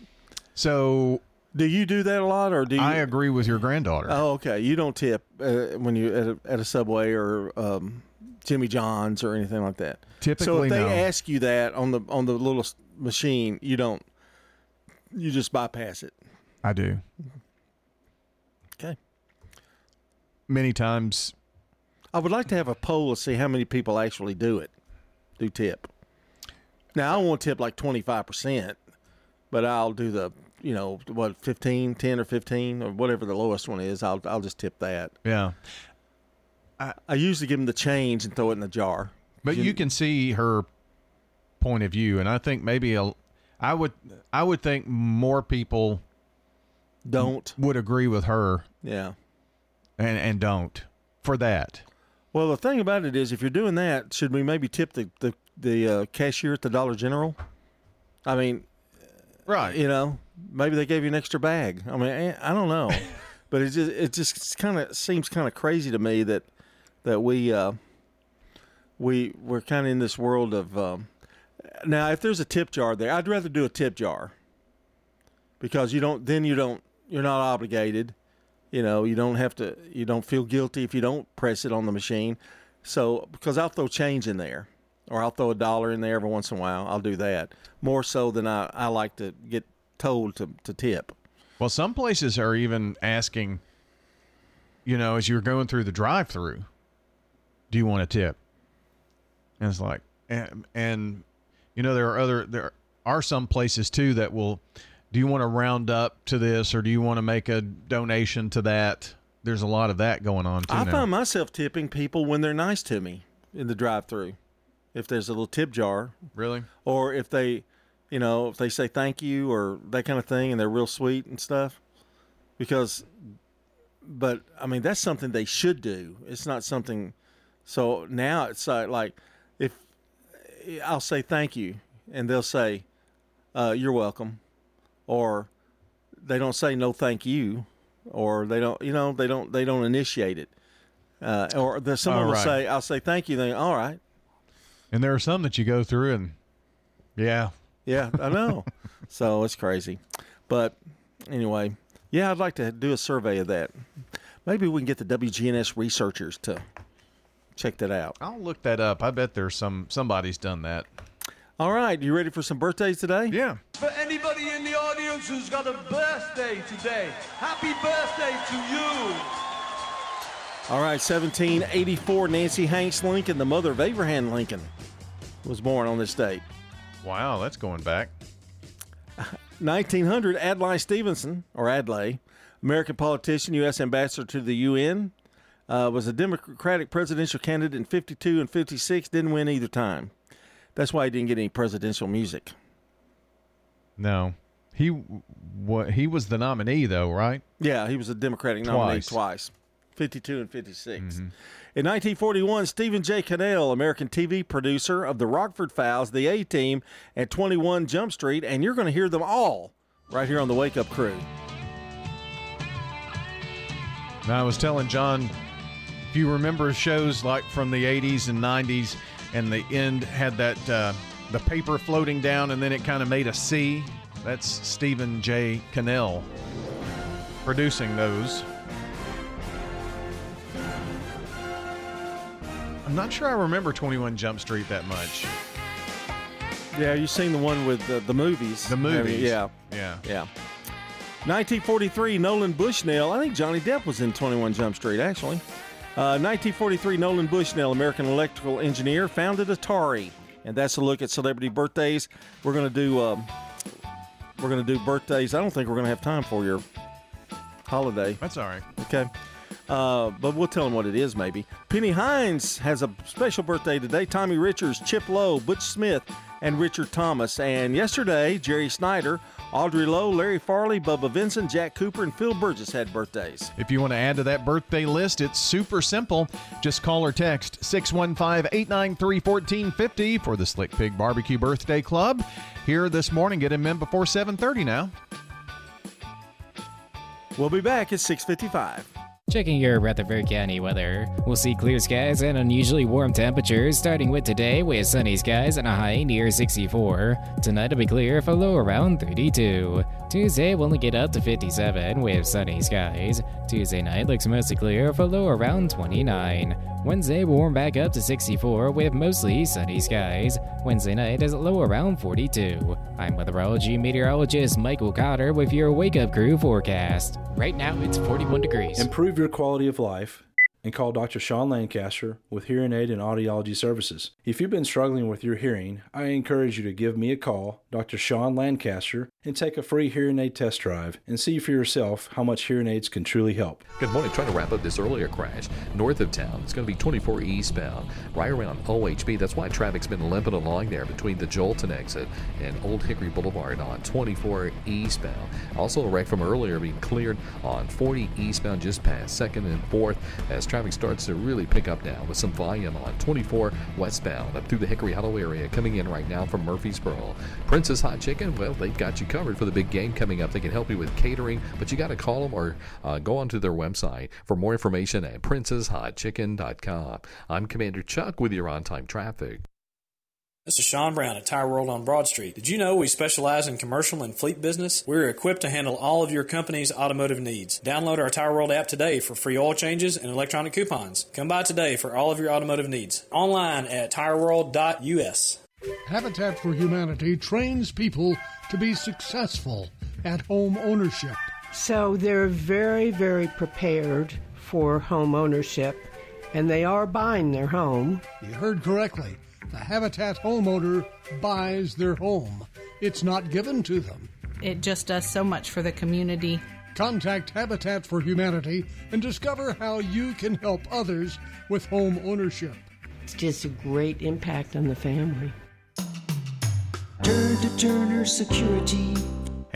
Speaker 37: so,
Speaker 3: do you do that a lot, or do you?
Speaker 37: I agree with your granddaughter.
Speaker 3: Oh, okay. You don't tip uh, when you at a, at a Subway or um, Jimmy John's or anything like that.
Speaker 37: Typically, so
Speaker 3: if they
Speaker 37: no.
Speaker 3: ask you that on the on the little machine, you don't. You just bypass it.
Speaker 37: I do.
Speaker 3: Okay.
Speaker 37: Many times.
Speaker 3: I would like to have a poll to see how many people actually do it, do tip. Now, I to tip like 25%, but I'll do the, you know, what, 15, 10 or 15 or whatever the lowest one is. I'll, I'll just tip that.
Speaker 37: Yeah.
Speaker 3: I, I usually give them the change and throw it in the jar.
Speaker 37: But you can see her point of view, and I think maybe a, I would I would think more people
Speaker 3: don't
Speaker 37: would agree with her.
Speaker 3: Yeah.
Speaker 37: And and don't for that.
Speaker 3: Well, the thing about it is, if you're doing that, should we maybe tip the the, the uh, cashier at the Dollar General? I mean,
Speaker 4: right?
Speaker 3: You know, maybe they gave you an extra bag. I mean, eh, I don't know, but it just it just kind of seems kind of crazy to me that that we uh, we we're kind of in this world of um, now. If there's a tip jar there, I'd rather do a tip jar because you don't then you don't you're not obligated. You know, you don't have to you don't feel guilty if you don't press it on the machine. So because I'll throw change in there. Or I'll throw a dollar in there every once in a while. I'll do that more so than I, I like to get told to, to tip.
Speaker 4: Well, some places are even asking, you know, as you're going through the drive-through, do you want a tip? And it's like, and, and you know, there are other there are some places too that will. Do you want to round up to this, or do you want to make a donation to that? There's a lot of that going on too.
Speaker 3: I
Speaker 4: now.
Speaker 3: find myself tipping people when they're nice to me in the drive-through. If there's a little tip jar,
Speaker 4: really,
Speaker 3: or if they, you know, if they say thank you or that kind of thing, and they're real sweet and stuff, because, but I mean that's something they should do. It's not something. So now it's like, like if I'll say thank you, and they'll say, uh, "You're welcome," or they don't say no thank you, or they don't, you know, they don't they don't initiate it. Uh, or there's someone
Speaker 4: All
Speaker 3: will say, "I'll say thank you." Then all right,
Speaker 4: And there are some that you go through and, yeah,
Speaker 3: Yeah, I know. so it's crazy. But anyway, yeah, I'd like to do a survey of that. Maybe we can get the WGNS researchers to check that out.
Speaker 4: I'll look that up. I bet there's some somebody's done that.
Speaker 3: All right, you ready for some birthdays today?
Speaker 4: Yeah.
Speaker 48: For anybody in the audience who's got a birthday today, happy birthday to you.
Speaker 3: All right, 1784, Nancy Hanks Lincoln, the mother of Abraham Lincoln, was born on this date.
Speaker 4: Wow, that's going back.
Speaker 3: 1900, Adlai Stevenson, or Adlai, American politician, U.S. ambassador to the UN, uh, was a Democratic presidential candidate in 52 and 56, didn't win either time. That's why he didn't get any presidential music.
Speaker 4: No, he what he was the nominee though, right?
Speaker 3: Yeah, he was a Democratic nominee
Speaker 4: Twice.
Speaker 3: twice, 52 and 56. In 1941, Stephen J. Cannell, American TV producer of the Rockford Files, The A Team, and 21 Jump Street, and you're going to hear them all right here on the Wake Up Crew.
Speaker 4: Now I was telling John, if you remember shows like from the 80s and 90s, and the end had that uh, the paper floating down, and then it kind of made a C. That's Stephen J. Cannell producing those. I'm not sure I remember 21 Jump Street that much.
Speaker 3: Yeah, you seen the one with the, the movies?
Speaker 4: The movies.
Speaker 3: Yeah,
Speaker 4: Yeah.
Speaker 3: yeah. 1943, Nolan Bushnell. I think Johnny Depp was in 21 Jump Street, actually. Uh, 1943, Nolan Bushnell, American electrical engineer, founded Atari, and that's a look at celebrity birthdays. We're gonna do um, we're gonna do birthdays. I don't think we're gonna have time for your holiday.
Speaker 4: That's all right.
Speaker 3: Okay. Uh, but we'll tell them what it is, maybe. Penny Hines has a special birthday today. Tommy Richards, Chip Lowe, Butch Smith, and Richard Thomas. And yesterday, Jerry Snyder, Audrey Lowe, Larry Farley, Bubba Vincent, Jack Cooper, and Phil Burgess had birthdays.
Speaker 4: If you want to add to that birthday list, it's super simple. Just call or text 615 893 1450 for the Slick Pig Barbecue Birthday Club. Here this morning, get him in before 7.30 now.
Speaker 3: We'll be back at 655.
Speaker 6: Checking your Rutherford County weather. We'll see clear skies and unusually warm temperatures, starting with today with sunny skies and a high near 64. Tonight will be clear for low around 32. Tuesday will only get up to 57 with sunny skies. Tuesday night looks mostly clear for low around 29. Wednesday will warm back up to 64 with mostly sunny skies. Wednesday night is low around 42. I'm weatherology meteorologist Michael Cotter with your Wake Up Crew forecast. Right now it's 41 degrees.
Speaker 49: Improve your quality of life and call Dr. Sean Lancaster with Hearing Aid and Audiology Services. If you've been struggling with your hearing, I encourage you to give me a call, Dr. Sean Lancaster, and take a free hearing aid test drive and see for yourself how much hearing aids can truly help.
Speaker 31: Good morning. Trying to wrap up this earlier crash north of town. It's going to be 24 eastbound, right around OHB. That's why traffic's been limping along there between the Joelton exit and Old Hickory Boulevard on 24 eastbound. Also, a wreck from earlier being cleared on 40 eastbound just past 2nd and 4th as traffic traffic starts to really pick up now with some volume on 24 westbound up through the Hickory Hollow area coming in right now from Murfreesboro. Princess Hot Chicken, well, they've got you covered for the big game coming up. They can help you with catering, but you got to call them or uh, go onto their website for more information at princesshotchicken.com. I'm Commander Chuck with your on time traffic.
Speaker 50: This is Sean Brown at Tire World on Broad Street. Did you know we specialize in commercial and fleet business? We're equipped to handle all of your company's automotive needs. Download our Tire World app today for free oil changes and electronic coupons. Come by today for all of your automotive needs. Online at tireworld.us.
Speaker 8: Habitat for Humanity trains people to be successful at home ownership.
Speaker 9: So they're very, very prepared for home ownership and they are buying their home.
Speaker 8: You heard correctly. The Habitat homeowner buys their home. It's not given to them.
Speaker 10: It just does so much for the community.
Speaker 8: Contact Habitat for Humanity and discover how you can help others with home ownership.
Speaker 9: It's just a great impact on the family.
Speaker 1: Turn to Turner Security.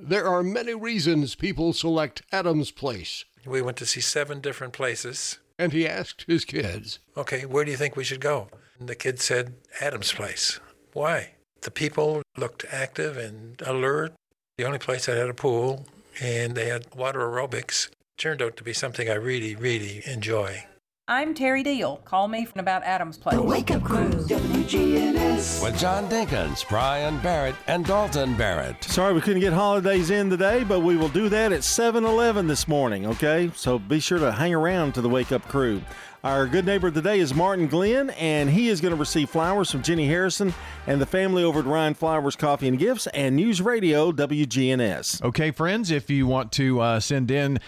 Speaker 8: There are many reasons people select Adams Place.
Speaker 51: We went to see seven different places.
Speaker 8: And he asked his kids,
Speaker 51: Okay, where do you think we should go? And the kids said, Adams Place. Why? The people looked active and alert. The only place that had a pool, and they had water aerobics. Turned out to be something I really, really enjoy.
Speaker 44: I'm Terry Deal. Call me from about Adams Place.
Speaker 1: The Wake Up Crew, WGNS.
Speaker 2: With John Dinkins, Brian Barrett, and Dalton Barrett.
Speaker 3: Sorry we couldn't get holidays in today, but we will do that at 7 Eleven this morning, okay? So be sure to hang around to the Wake Up Crew. Our good neighbor today is Martin Glenn, and he is going to receive flowers from Jenny Harrison and the family over at Ryan Flowers Coffee and Gifts and News Radio WGNS.
Speaker 4: Okay, friends, if you want to uh, send in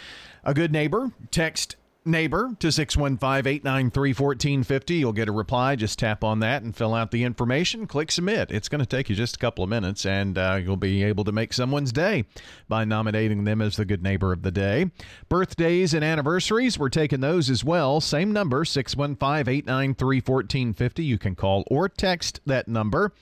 Speaker 4: a good neighbor, text neighbor to 615-893-1450 you'll get a reply. Just tap on that and fill out the information. Click submit. It's going to take you just a couple of minutes and uh, you'll be able to make someone's day by nominating them as the good neighbor of the day. Birthdays and anniversaries we're taking those as well. Same number 615-893-1450 you can call or text that number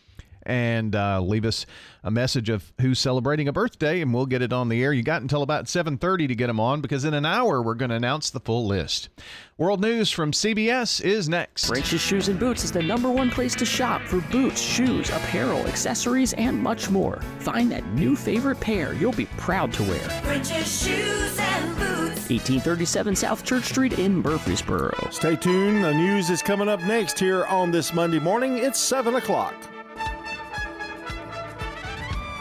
Speaker 4: and uh, leave us a message of who's celebrating a birthday, and we'll get it on the air. You got until about 7:30 to get them on, because in an hour we're going to announce the full list. World news from CBS is next.
Speaker 52: French's Shoes and Boots is the number one place to shop for boots, shoes, apparel, accessories, and much more. Find that new favorite pair you'll be proud to wear.
Speaker 1: French's Shoes and Boots.
Speaker 52: 1837 South Church Street in Murfreesboro.
Speaker 3: Stay tuned. The news is coming up next here on this Monday morning. It's 7 o'clock.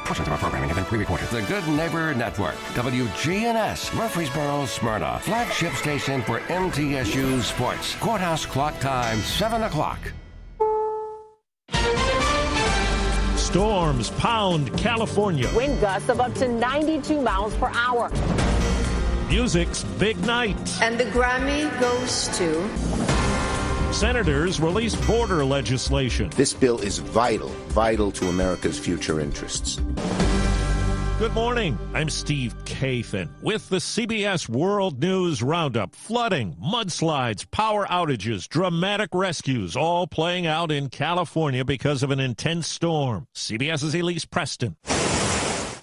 Speaker 2: Portions of our programming have been pre-recorded. The Good Neighbor Network, WGNS, Murfreesboro, Smyrna, flagship station for MTSU Sports. Courthouse clock time, 7 o'clock.
Speaker 53: Storms pound California.
Speaker 54: Wind gusts of up to 92 miles per hour.
Speaker 53: Music's big night.
Speaker 55: And the Grammy goes to.
Speaker 53: Senators release border legislation.
Speaker 56: This bill is vital, vital to America's future interests.
Speaker 53: Good morning. I'm Steve Kathan with the CBS World News Roundup. Flooding, mudslides, power outages, dramatic rescues, all playing out in California because of an intense storm. CBS's Elise Preston.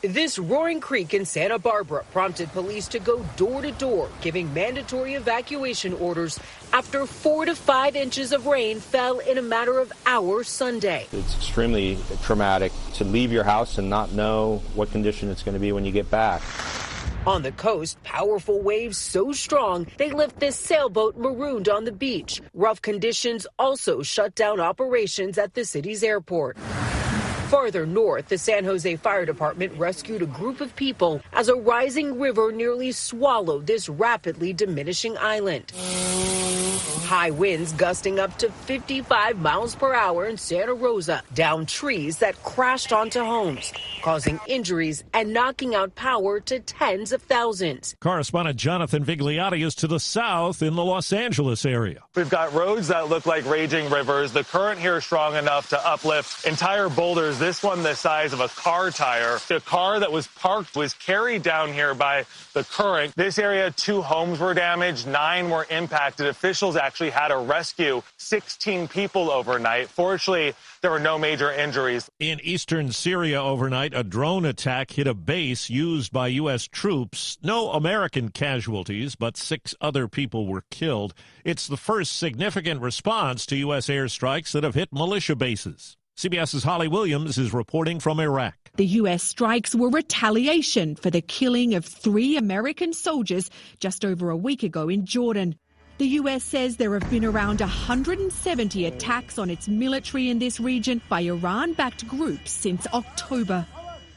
Speaker 57: This roaring creek in Santa Barbara prompted police to go door to door, giving mandatory evacuation orders after four to five inches of rain fell in a matter of hours Sunday.
Speaker 35: It's extremely traumatic to leave your house and not know what condition it's going to be when you get back.
Speaker 58: On the coast, powerful waves so strong they left this sailboat marooned on the beach. Rough conditions also shut down operations at the city's airport. Farther north, the San Jose Fire Department rescued a group of people as a rising river nearly swallowed this rapidly diminishing island. High winds gusting up to 55 miles per hour in Santa Rosa, down trees that crashed onto homes, causing injuries and knocking out power to tens of thousands.
Speaker 53: Correspondent Jonathan Vigliotti is to the south in the Los Angeles area.
Speaker 59: We've got roads that look like raging rivers. The current here is strong enough to uplift entire boulders, this one the size of a car tire. The car that was parked was carried down here by the current. This area, two homes were damaged, nine were impacted. Officials actually had to rescue 16 people overnight. Fortunately, there were no major injuries.
Speaker 53: In eastern Syria overnight, a drone attack hit a base used by U.S. troops. No American casualties, but six other people were killed. It's the first significant response to U.S. airstrikes that have hit militia bases. CBS's Holly Williams is reporting from Iraq.
Speaker 60: The U.S. strikes were retaliation for the killing of three American soldiers just over a week ago in Jordan. The US says there have been around 170 attacks on its military in this region by Iran backed groups since October.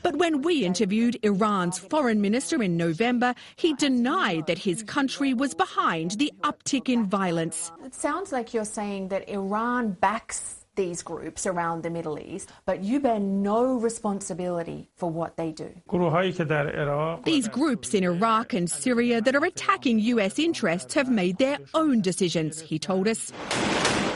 Speaker 60: But when we interviewed Iran's foreign minister in November, he denied that his country was behind the uptick in violence.
Speaker 61: It sounds like you're saying that Iran backs these groups around the Middle East, but you bear no responsibility for what they do.
Speaker 60: These groups in Iraq and Syria that are attacking US interests have made their own decisions, he told us.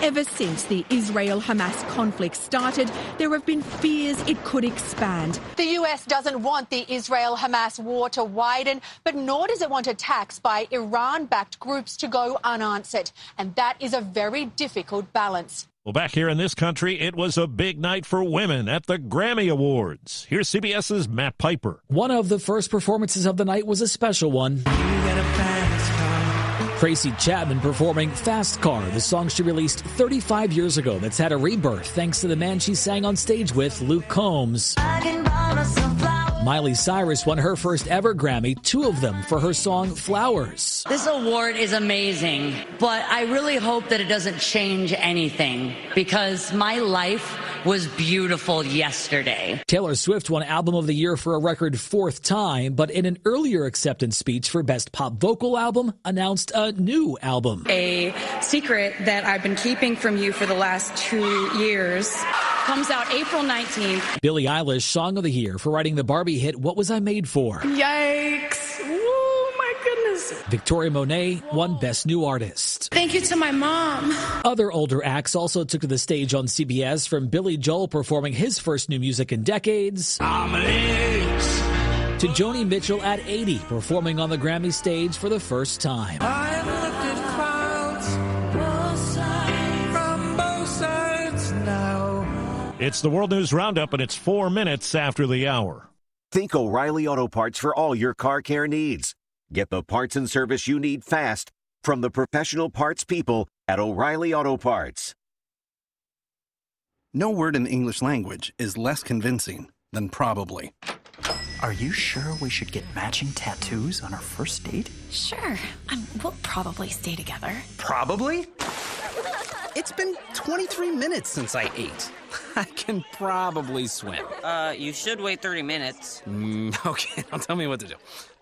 Speaker 60: Ever since the Israel Hamas conflict started, there have been fears it could expand.
Speaker 62: The US doesn't want the Israel Hamas war to widen, but nor does it want attacks by Iran backed groups to go unanswered. And that is a very difficult balance.
Speaker 53: Well, back here in this country, it was a big night for women at the Grammy Awards. Here's CBS's Matt Piper.
Speaker 63: One of the first performances of the night was a special one. Tracy Chapman performing Fast Car, the song she released 35 years ago that's had a rebirth thanks to the man she sang on stage with, Luke Combs. Miley Cyrus won her first ever Grammy, two of them for her song Flowers.
Speaker 40: This award is amazing, but I really hope that it doesn't change anything because my life was beautiful yesterday.
Speaker 63: Taylor Swift won Album of the Year for a record fourth time, but in an earlier acceptance speech for Best Pop Vocal Album, announced a new album.
Speaker 55: A secret that I've been keeping from you for the last two years comes out April 19th.
Speaker 63: Billie Eilish Song of the Year for writing the Barbie hit What Was I Made For?
Speaker 55: Yikes. My goodness.
Speaker 63: Victoria Monet won Best New Artist.
Speaker 55: Thank you to my mom.
Speaker 63: Other older acts also took to the stage on CBS from Billy Joel performing his first new music in decades. To Joni Mitchell at 80 performing on the Grammy stage for the first time.
Speaker 53: It's the World News Roundup, and it's four minutes after the hour.
Speaker 64: Think O'Reilly Auto Parts for all your car care needs. Get the parts and service you need fast from the professional parts people at O'Reilly Auto Parts.
Speaker 5: No word in the English language is less convincing than probably.
Speaker 65: Are you sure we should get matching tattoos on our first date?
Speaker 66: Sure. Um, we'll probably stay together.
Speaker 5: Probably? It's been 23 minutes since I ate. I can probably swim.
Speaker 67: Uh, you should wait 30 minutes.
Speaker 5: Mm, okay, now tell me what to do.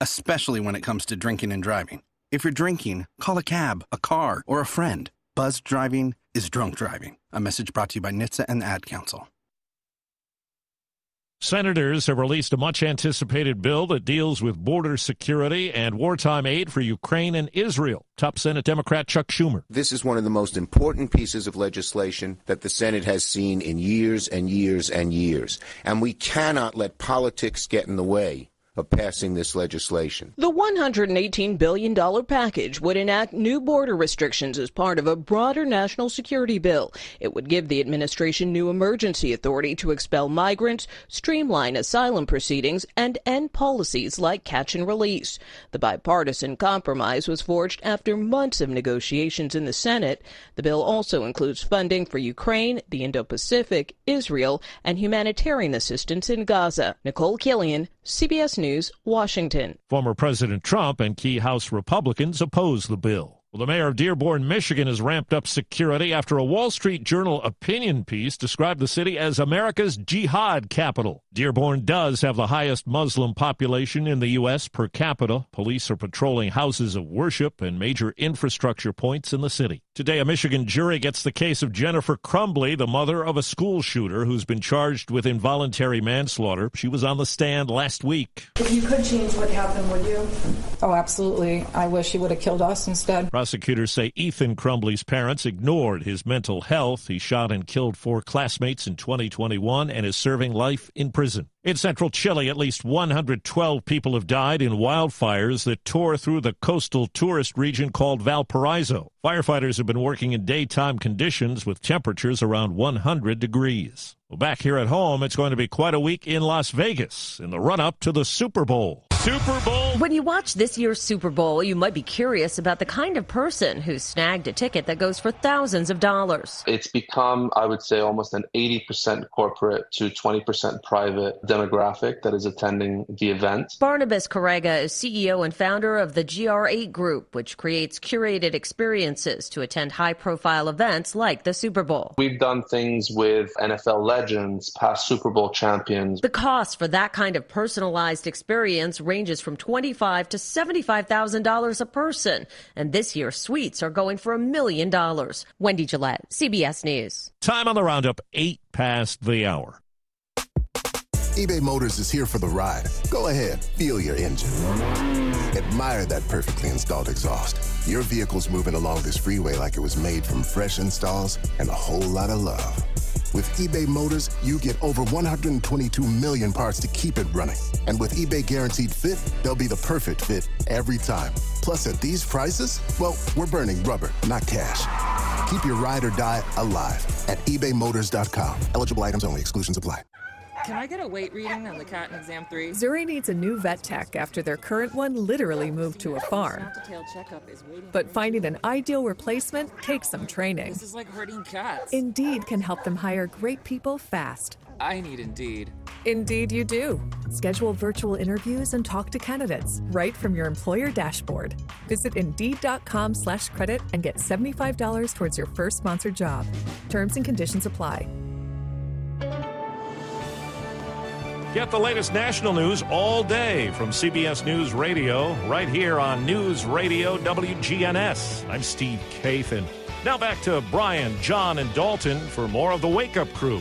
Speaker 5: especially when it comes to drinking and driving. If you're drinking, call a cab, a car, or a friend. Buzz driving is drunk driving. A message brought to you by NHTSA and the Ad Council.
Speaker 53: Senators have released a much anticipated bill that deals with border security and wartime aid for Ukraine and Israel. Top Senate Democrat Chuck Schumer.
Speaker 68: This is one of the most important pieces of legislation that the Senate has seen in years and years and years. And we cannot let politics get in the way
Speaker 69: of passing this legislation.
Speaker 70: The $118 billion package would enact new border restrictions as part of a broader national security bill. It would give the administration new emergency authority to expel migrants, streamline asylum proceedings, and end policies like catch and release. The bipartisan compromise was forged after months of negotiations in the Senate. The bill also includes funding for Ukraine, the Indo Pacific, Israel, and humanitarian assistance in Gaza. Nicole Killion, CBS News, Washington.
Speaker 53: Former President Trump and key House Republicans oppose the bill. Well, the mayor of Dearborn, Michigan has ramped up security after a Wall Street Journal opinion piece described the city as America's jihad capital. Dearborn does have the highest Muslim population in the U.S. per capita. Police are patrolling houses of worship and major infrastructure points in the city. Today, a Michigan jury gets the case of Jennifer Crumbley, the mother of a school shooter who's been charged with involuntary manslaughter. She was on the stand last week.
Speaker 55: If you could change what happened, would you?
Speaker 71: Oh, absolutely. I wish he would have killed us instead.
Speaker 53: Prosecutors say Ethan Crumbley's parents ignored his mental health. He shot and killed four classmates in 2021 and is serving life in prison. In central Chile, at least 112 people have died in wildfires that tore through the coastal tourist region called Valparaiso. Firefighters have been working in daytime conditions with temperatures around 100 degrees. Well, back here at home, it's going to be quite a week in Las Vegas in the run up to the Super Bowl. Super Bowl.
Speaker 72: When you watch this year's Super Bowl, you might be curious about the kind of person who snagged a ticket that goes for thousands of dollars.
Speaker 73: It's become, I would say, almost an 80% corporate to 20% private demographic that is attending the event.
Speaker 72: Barnabas Correga is CEO and founder of the GR8 Group, which creates curated experiences to attend high profile events like the Super Bowl.
Speaker 73: We've done things with NFL legends, past Super Bowl champions.
Speaker 72: The cost for that kind of personalized experience ranges from 25 to $75,000 a person. And this year, suites are going for a million dollars. Wendy Gillette, CBS News.
Speaker 53: Time on the roundup, eight past the hour.
Speaker 74: eBay Motors is here for the ride. Go ahead, feel your engine. Admire that perfectly installed exhaust. Your vehicle's moving along this freeway like it was made from fresh installs and a whole lot of love. With eBay Motors, you get over 122 million parts to keep it running. And with eBay Guaranteed Fit, they'll be the perfect fit every time. Plus, at these prices, well, we're burning rubber, not cash. Keep your ride or die alive at ebaymotors.com. Eligible items only, exclusions apply.
Speaker 75: Can I get a weight reading on the cat in exam three?
Speaker 63: Zuri needs a new vet tech after their current one literally moved to a farm. But finding an ideal replacement takes some training.
Speaker 75: This is like herding cats.
Speaker 63: Indeed can help them hire great people fast.
Speaker 75: I need Indeed.
Speaker 63: Indeed, you do. Schedule virtual interviews and talk to candidates right from your employer dashboard. Visit Indeed.com/credit and get seventy-five dollars towards your first sponsored job. Terms and conditions apply.
Speaker 53: Get the latest national news all day from CBS News Radio, right here on News Radio WGNS. I'm Steve Kathan. Now back to Brian, John, and Dalton for more of the Wake Up Crew.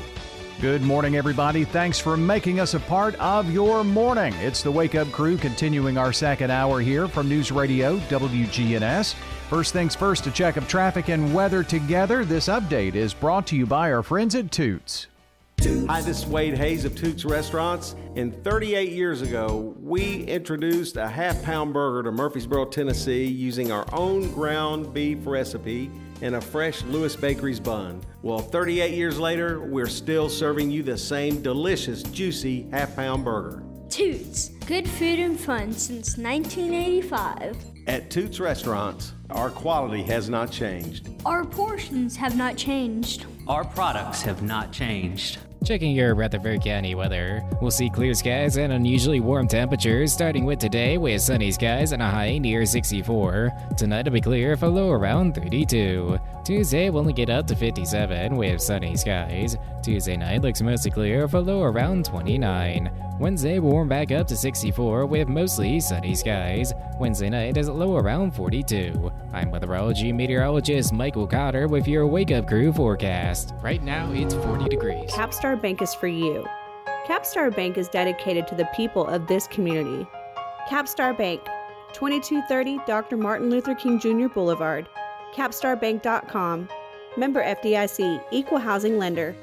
Speaker 4: Good morning, everybody. Thanks for making us a part of your morning. It's the Wake Up Crew continuing our second hour here from News Radio WGNS. First things first, a check of traffic and weather together. This update is brought to you by our friends at Toots.
Speaker 76: Hi, this is Wade Hayes of Toots Restaurants. And 38 years ago, we introduced a half pound burger to Murfreesboro, Tennessee using our own ground beef recipe and a fresh Lewis Bakery's bun. Well, 38 years later, we're still serving you the same delicious, juicy half pound burger.
Speaker 16: Toots, good food and fun since 1985.
Speaker 76: At Toots Restaurants, our quality has not changed.
Speaker 16: Our portions have not changed.
Speaker 15: Our products have not changed.
Speaker 6: Checking your Rutherford County weather. We'll see clear skies and unusually warm temperatures starting with today with sunny skies and a high near 64. Tonight will be clear for low around 32. Tuesday will only get up to 57 with sunny skies. Tuesday night looks mostly clear for low around 29. Wednesday will warm back up to 64 with mostly sunny skies. Wednesday night is low around 42. I'm weatherology meteorologist Michael Cotter with your Wake Up Crew forecast. Right now it's 40 degrees.
Speaker 11: Capstar Bank is for you. Capstar Bank is dedicated to the people of this community. Capstar Bank, 2230 Dr. Martin Luther King Jr. Boulevard. CapstarBank.com. Member FDIC, Equal Housing Lender.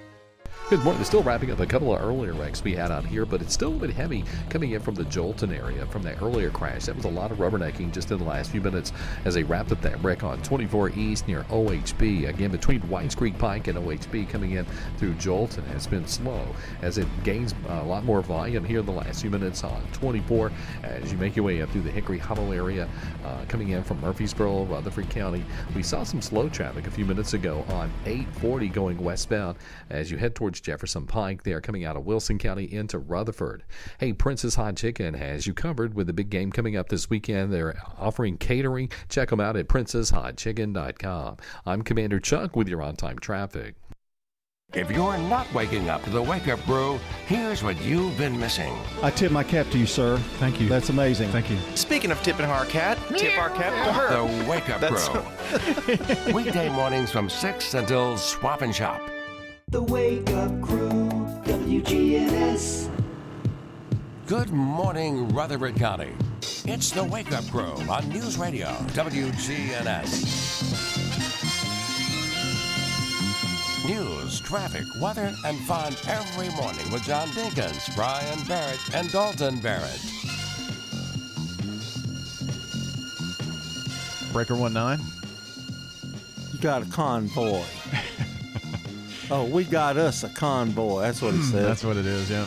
Speaker 31: Good morning. We're still wrapping up a couple of earlier wrecks we had out here, but it's still a bit heavy coming in from the Joelton area from that earlier crash. That was a lot of rubbernecking just in the last few minutes as they wrapped up that wreck on 24 East near OHB. Again, between Whites Creek Pike and OHB coming in through Joelton has been slow as it gains a lot more volume here in the last few minutes on 24 as you make your way up through the Hickory Hollow area uh, coming in from Murfreesboro, Rutherford County. We saw some slow traffic a few minutes ago on 840 going westbound as you head towards Jefferson Pike. They are coming out of Wilson County into Rutherford. Hey, Princess Hot Chicken has you covered with the big game coming up this weekend. They're offering catering. Check them out at princesshotchicken.com. I'm Commander Chuck with your on time traffic.
Speaker 2: If you're not waking up to the wake up crew, here's what you've been missing.
Speaker 3: I tip my cap to you, sir.
Speaker 4: Thank you.
Speaker 3: That's amazing.
Speaker 4: Thank you.
Speaker 5: Speaking of tipping our cat, tip our cap to her.
Speaker 2: The wake up crew. Weekday mornings from 6 until swap and shop.
Speaker 1: The Wake Up Crew, WGNS.
Speaker 2: Good morning, Rutherford County. It's the Wake Up Crew on News Radio, WGNS. News, traffic, weather, and fun every morning with John Dinkins, Brian Barrett, and Dalton Barrett.
Speaker 4: Breaker one nine.
Speaker 3: You got a convoy. oh, we got us a convoy. That's what it says.
Speaker 4: That's what it is. Yeah.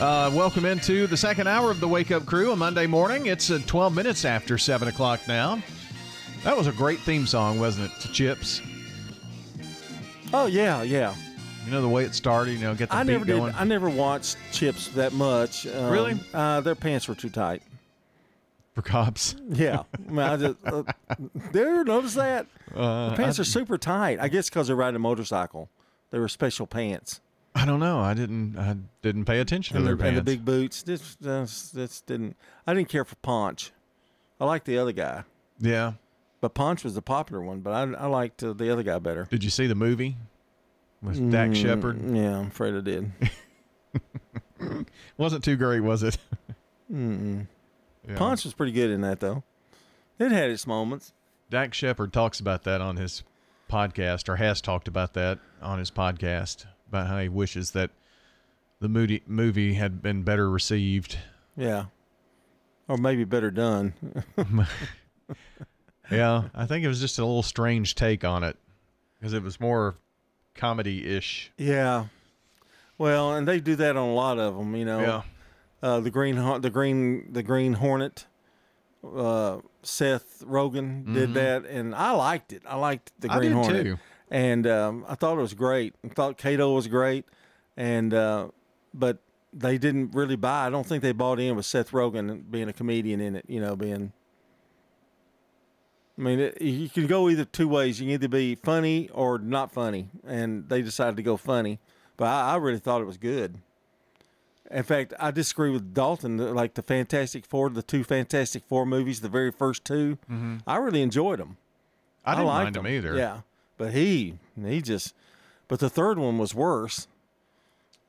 Speaker 4: Uh, welcome into the second hour of the Wake Up Crew, on Monday morning. It's uh, 12 minutes after 7 o'clock now. That was a great theme song, wasn't it, to Chips?
Speaker 3: Oh, yeah, yeah.
Speaker 4: You know, the way it started, you know, get the
Speaker 3: I
Speaker 4: beat
Speaker 3: never
Speaker 4: going.
Speaker 3: did. I never watched Chips that much. Um,
Speaker 4: Really?
Speaker 3: Uh, their pants were too tight.
Speaker 4: For cops?
Speaker 3: Yeah. I, mean, I just, uh, there, notice that?
Speaker 4: Uh,
Speaker 3: the pants
Speaker 4: I-
Speaker 3: are super tight. I guess because they're riding a motorcycle. They were special pants.
Speaker 4: I don't know. I didn't. I didn't pay attention
Speaker 3: and
Speaker 4: to
Speaker 3: the,
Speaker 4: their
Speaker 3: and the big boots. This, this, this didn't. I didn't care for Ponch. I liked the other guy,
Speaker 4: yeah.
Speaker 3: but Ponch was the popular one. But I, I liked uh, the other guy better.
Speaker 4: Did you see the movie with Dax
Speaker 3: Mm,
Speaker 4: Shepard?
Speaker 3: Yeah, I'm afraid I did.
Speaker 4: Wasn't too great, was it?
Speaker 3: Mm-mm.
Speaker 4: Yeah.
Speaker 3: Ponch was pretty good in that though. It had its moments.
Speaker 4: Dax Shepard talks about that on his podcast, or has talked about that on his podcast, about how he wishes that the movie movie had been better received.
Speaker 3: Yeah, or maybe better done.
Speaker 4: Yeah, I think it was just a little strange take on it because it was more comedy ish.
Speaker 3: Yeah. Well, and they do that on a lot of them, you know.
Speaker 4: Yeah.
Speaker 3: Uh, the green, the green, the Green Hornet. Uh, Seth Rogen did that, and I liked it. I liked the
Speaker 4: I
Speaker 3: Green
Speaker 4: did
Speaker 3: Hornet,
Speaker 4: too.
Speaker 3: And um, I thought it was great. I thought Kato was great, and uh, but they didn't really buy. I don't think they bought in with Seth Rogen being a comedian in it. You know, being. I mean, it, you can go either two ways. You can either be funny or not funny, and they decided to go funny. But I, I really thought it was good. In fact, I disagree with Dalton. Like the Fantastic Four, the two Fantastic Four movies, the very first 2
Speaker 4: Mhm.
Speaker 3: I really enjoyed them.
Speaker 4: I didn't
Speaker 3: liked
Speaker 4: them either.
Speaker 3: Yeah, but he he just, but the third one was worse.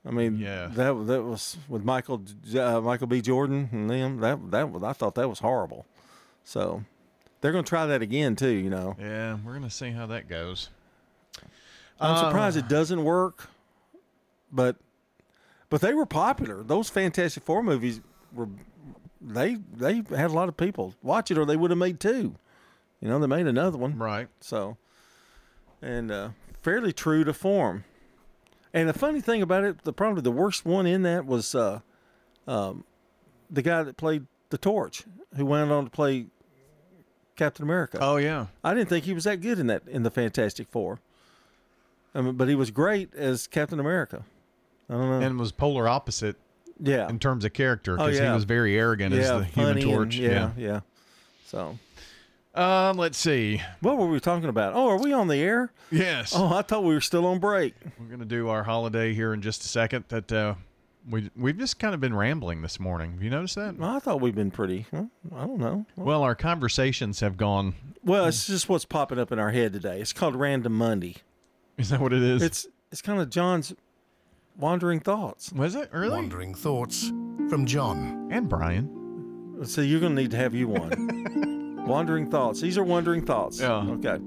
Speaker 3: I mean,
Speaker 4: Yeah.
Speaker 3: that that was with Michael uh, Michael B. Jordan and them. That that was I thought that was horrible. So they're going to try that again too. You know,
Speaker 4: Yeah, we're gonna see how that goes.
Speaker 3: I'm
Speaker 4: Uh,
Speaker 3: surprised it doesn't work, but but they were popular. Those Fantastic Four movies were they they had a lot of people watch it, or they would have made two. You know, they made another one,
Speaker 4: right?
Speaker 3: So, and uh, fairly true to form. And the funny thing about it, the probably the worst one in that was uh, um, the guy that played the Torch, who went on to play Captain America.
Speaker 4: Oh yeah,
Speaker 3: I didn't think he was that good in that in the Fantastic Four. I mean, but he was great as Captain America. I don't know.
Speaker 4: and was polar opposite.
Speaker 3: Yeah.
Speaker 4: in terms of character,
Speaker 3: Oh,
Speaker 4: because
Speaker 3: yeah.
Speaker 4: he was very arrogant as the Human
Speaker 3: funny and-
Speaker 4: Torch.
Speaker 3: yeah, yeah. So,
Speaker 4: um, let's see.
Speaker 3: What were we talking about? Oh, are we on the air?
Speaker 4: Yes.
Speaker 3: Oh, I thought we were still on break.
Speaker 4: We're gonna do our holiday here in just a second. That uh, we we've just kind of been rambling this morning. Have you noticed that?
Speaker 3: I thought we've been pretty. huh? I don't know.
Speaker 4: Well, our conversations have gone.
Speaker 3: Well, it's just what's popping up in our head today. It's called Random Monday.
Speaker 4: Is that what it is?
Speaker 3: It's it's kind of John's wandering thoughts.
Speaker 4: Was it really?
Speaker 3: Wandering
Speaker 77: thoughts from John
Speaker 4: and Brian.
Speaker 3: So you're going to need to have you one. wandering thoughts. These are wandering thoughts.
Speaker 4: Yeah.
Speaker 3: Okay.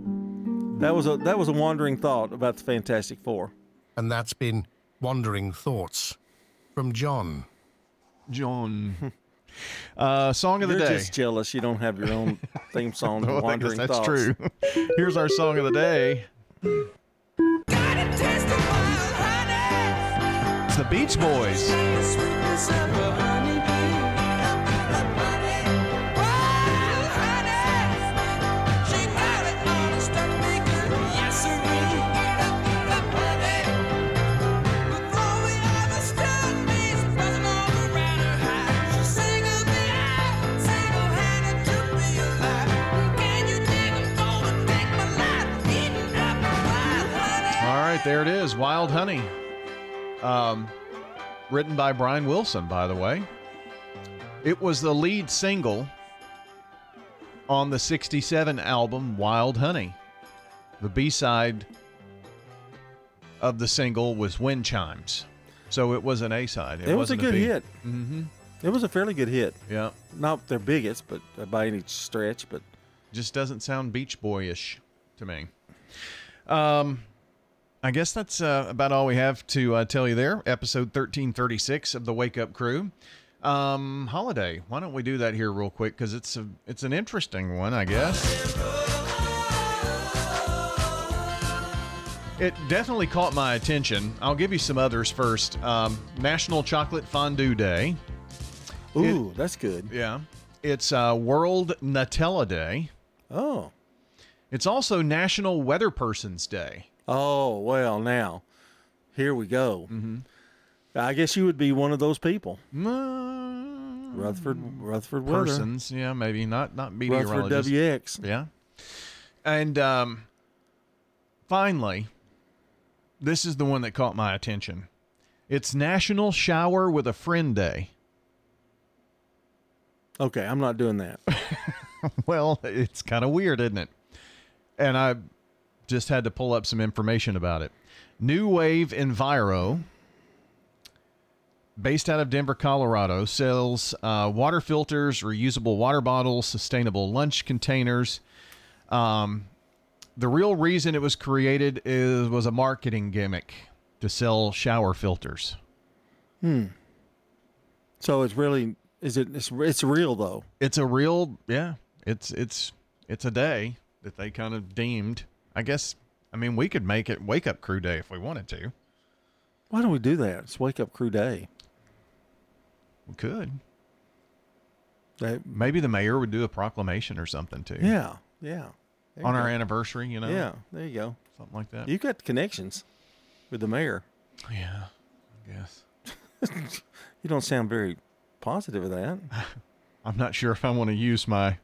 Speaker 3: That was a that was a wandering thought about the Fantastic Four.
Speaker 77: And that's been
Speaker 2: Wandering thoughts from John.
Speaker 4: John. Uh, song of the
Speaker 3: You're
Speaker 4: day.
Speaker 3: just jealous you don't have your own theme song.
Speaker 4: No, I
Speaker 3: Wandering
Speaker 4: that's
Speaker 3: Thoughts.
Speaker 4: true. Here's our song of the day. It's the Beach Boys. Right, there it is. Wild Honey. Um, written by Brian Wilson, by the way. It was the lead single on the 67 album Wild Honey. The B side of the single was Wind Chimes. So it was an A side.
Speaker 3: It, was a good hit.
Speaker 4: Mm-hmm.
Speaker 3: It was a fairly good hit.
Speaker 4: Yeah.
Speaker 3: Not their biggest, but uh, by any stretch, but
Speaker 4: Just doesn't sound Beach Boyish to me. Um, I guess that's uh, about all we have to uh, tell you there. Episode 1336 of the Wake Up Crew. Um, holiday. Why don't we do that here real quick? Because it's a it's an interesting one, I guess. It definitely caught my attention. I'll give you some others first. Um, National Chocolate Fondue Day.
Speaker 3: Ooh, that's good.
Speaker 4: Yeah. It's uh, World Nutella Day.
Speaker 3: Oh.
Speaker 4: It's also National Weather Person's Day.
Speaker 3: Oh well, now here we go. Mm-hmm. I guess you would be one of those people. Rutherford, Rutherford Weather.
Speaker 4: Persons, yeah, maybe not not
Speaker 3: Rutherford
Speaker 4: meteorologists.
Speaker 3: WX.
Speaker 4: Yeah. And um, finally, this is the one that caught my attention. It's National Shower with a Friend Day.
Speaker 3: Okay, I'm not doing that.
Speaker 4: well, it's kind of weird, isn't it? And I just had to pull up some information about it. New Wave Enviro, based out of Denver, Colorado, sells uh, water filters, reusable water bottles, sustainable lunch containers. Um, the real reason it was created is was a marketing gimmick to sell shower filters.
Speaker 3: Hmm. So it's really is it it's, it's real though.
Speaker 4: It's a real yeah. It's it's it's a day that they kind of deemed. I guess I mean we could make it wake up crew day if we wanted to.
Speaker 3: Why don't we do that? It's Wake Up Crew Day.
Speaker 4: We could.
Speaker 3: That,
Speaker 4: Maybe the mayor would do a proclamation or something too.
Speaker 3: yeah, yeah. There
Speaker 4: On our
Speaker 3: go.
Speaker 4: anniversary, you know.
Speaker 3: Yeah, there you go.
Speaker 4: Something like that.
Speaker 3: You got connections with the mayor.
Speaker 4: Yeah, I guess.
Speaker 3: You don't sound very positive of that.
Speaker 4: I'm not sure if I want to use my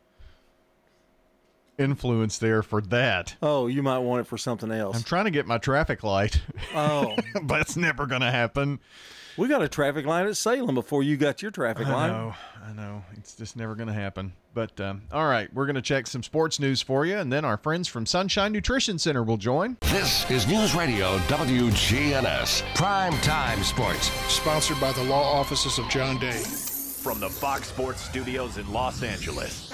Speaker 4: influence there for that.
Speaker 3: Oh, you might want it for something else.
Speaker 4: I'm trying to get my traffic light.
Speaker 3: Oh.
Speaker 4: but it's never going to happen.
Speaker 3: We got a traffic light at Salem before you got your traffic
Speaker 4: I
Speaker 3: light.
Speaker 4: know, I know. It's just never going to happen. But um, all right, we're going to check some sports news for you, and then our friends from Sunshine Nutrition Center will join.
Speaker 2: This is News Radio WGNS Prime Time Sports.
Speaker 76: Sponsored by the law offices of John Day.
Speaker 19: From the Fox Sports Studios in Los Angeles,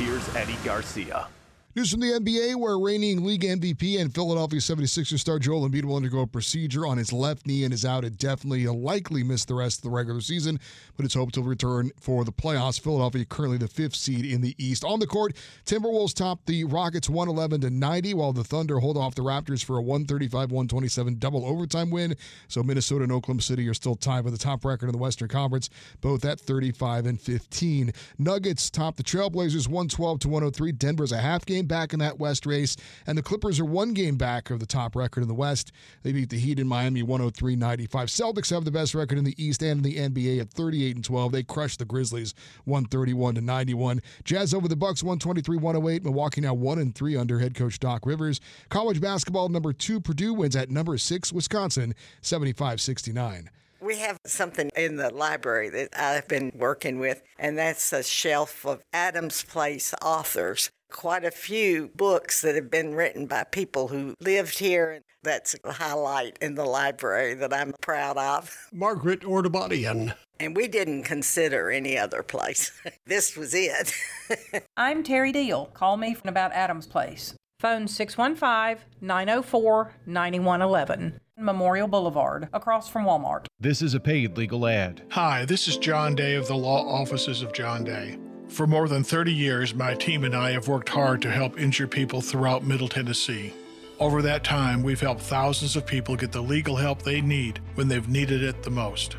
Speaker 19: here's Eddie Garcia.
Speaker 20: News from the NBA, where reigning league MVP and Philadelphia 76ers star Joel Embiid will undergo a procedure on his left knee and is out indefinitely. He'll likely miss the rest of the regular season, but it's hoped to return for the playoffs. Philadelphia currently the fifth seed in the East. On the court, Timberwolves top the Rockets 111 to 90, while the Thunder hold off the Raptors for a 135-127 double overtime win. So Minnesota and Oklahoma City are still tied for the top record in the Western Conference, both at 35 and 15. Nuggets top the Trailblazers 112 to 103. Denver's a half game back in that West race, and the Clippers are one game back of the top record in the West. They beat the Heat in Miami 103 95. Celtics have the best record in the East and in the NBA at 38 and 12. They crushed the Grizzlies 131 to 91. Jazz over the Bucks 123 108. Milwaukee now 1 and 3 under head coach Doc Rivers. College basketball number 2 Purdue wins at number 6 Wisconsin 75 69.
Speaker 43: We have something in the library that I've been working with, and that's a shelf of Adams Place authors. Quite a few books that have been written by people who lived here. and That's a highlight in the library that I'm proud of.
Speaker 76: Margaret Ordubadian.
Speaker 43: And we didn't consider any other place. this was it.
Speaker 44: I'm Terry Deal. Call me from about Adam's Place. Phone 615 904 9111. Memorial Boulevard, across from Walmart.
Speaker 4: This is a paid legal ad.
Speaker 76: Hi, this is John Day of the Law Offices of John Day. For more than 30 years, my team and I have worked hard to help injured people throughout Middle Tennessee. Over that time, we've helped thousands of people get the legal help they need when they've needed it the most.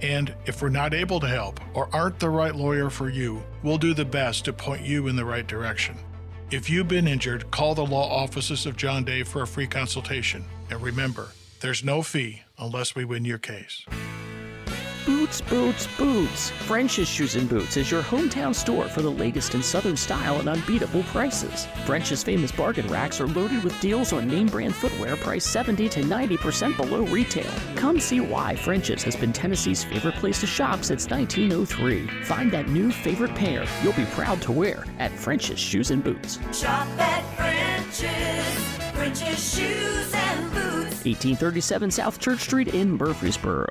Speaker 76: And if we're not able to help or aren't the right lawyer for you, we'll do the best to point you in the right direction. If you've been injured, call the law offices of John Day for a free consultation. And remember, there's no fee unless we win your case.
Speaker 52: Boots, Boots, Boots. French's Shoes and Boots is your hometown store for the latest in Southern style and unbeatable prices. French's famous bargain racks are loaded with deals on name brand footwear priced 70 to 90% below retail. Come see why French's has been Tennessee's favorite place to shop since 1903. Find that new favorite pair you'll be proud to wear at French's Shoes and Boots.
Speaker 78: Shop at French's. French's Shoes and Boots.
Speaker 52: 1837 South Church Street in Murfreesboro.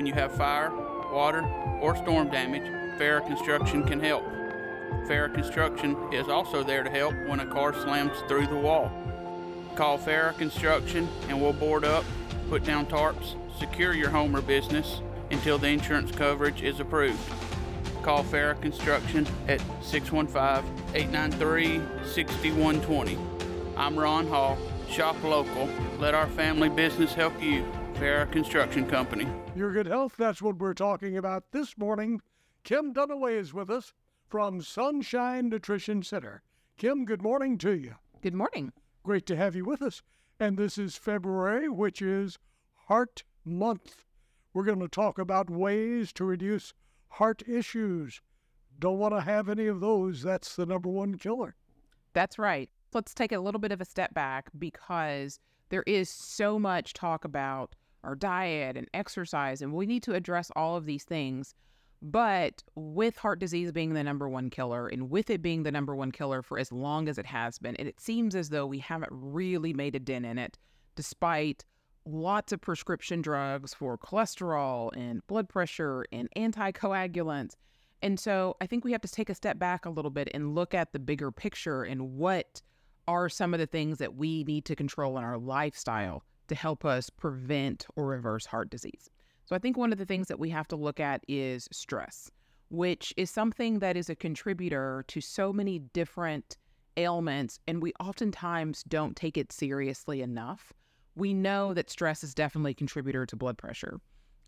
Speaker 79: When you have fire, water, or storm damage, Farrah Construction can help. Farrah Construction is also there to help when a car slams through the wall. Call Farrah Construction and we'll board up, put down tarps, secure your home or business until the insurance coverage is approved. Call Farrah Construction at 615 893 6120. I'm Ron Hall. Shop local. Let our family business help you. Farrah Construction Company.
Speaker 80: Your good health, that's what we're talking about this morning. Kim Dunaway is with us from Sunshine Nutrition Center. Kim, good morning to you.
Speaker 81: Good morning.
Speaker 80: Great to have you with us. And this is February, which is Heart Month. We're going to talk about ways to reduce heart issues. Don't want to have any of those. That's the number one killer.
Speaker 81: That's right. Let's take a little bit of a step back because there is so much talk about our diet and exercise, and we need to address all of these things. But with heart disease being the number one killer, and with it being the number one killer for as long as it has been, and it seems as though we haven't really made a dent in it, despite lots of prescription drugs for cholesterol and blood pressure and anticoagulants. And so I think we have to take a step back a little bit and look at the bigger picture and what are some of the things that we need to control in our lifestyle to help us prevent or reverse heart disease. So I think one of the things that we have to look at is stress, which is something that is a contributor to so many different ailments, and we oftentimes don't take it seriously enough. We know that stress is definitely a contributor to blood pressure,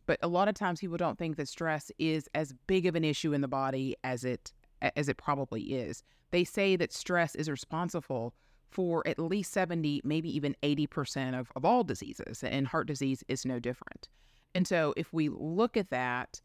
Speaker 81: but a lot of times people don't think that stress is as big of an issue in the body as it as it probably is. They say that stress is responsible for at least 70, maybe even 80% of, of all diseases, and heart disease is no different. And so if we look at that,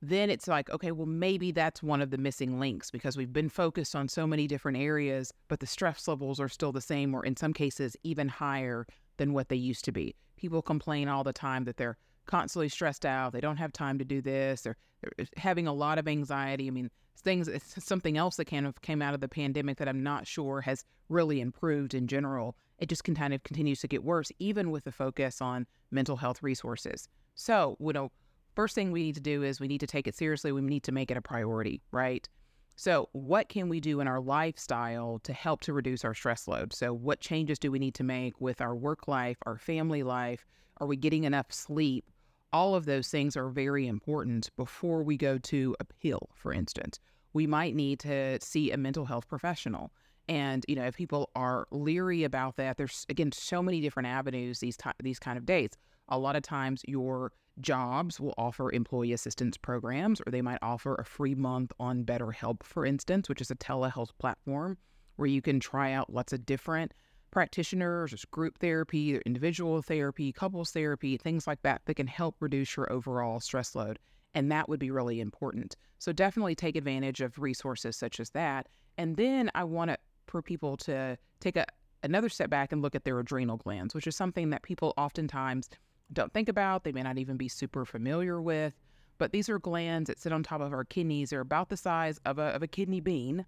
Speaker 81: then it's like, okay, well, maybe that's one of the missing links because we've been focused on so many different areas, but the stress levels are still the same, or in some cases, even higher than what they used to be. People complain all the time that they're constantly stressed out, they don't have time to do this, they're, they're having a lot of anxiety. I mean, things, it's something else that kind of came out of the pandemic that I'm not sure has really improved in general. It just kind of continues to get worse, even with the focus on mental health resources. So, you know, first thing we need to do is we need to take it seriously. We need to make it a priority, right? So, what can we do in our lifestyle to help to reduce our stress load? So, what changes do we need to make with our work life, our family life? Are we getting enough sleep? All of those things are very important before we go to a pill, for instance. We might need to see a mental health professional. And you know, if people are leery about that, there's again so many different avenues these t- these kind of days. A lot of times, your jobs will offer employee assistance programs, or they might offer a free month on BetterHelp, for instance, which is a telehealth platform where you can try out lots of different practitioners, there's group therapy, individual therapy, couples therapy, things like that that can help reduce your overall stress load. And that would be really important. So definitely take advantage of resources such as that. And then I want to for people to take a another step back and look at their adrenal glands, which is something that people oftentimes don't think about. They may not even be super familiar with. But these are glands that sit on top of our kidneys. They're about the size of a, of a kidney bean.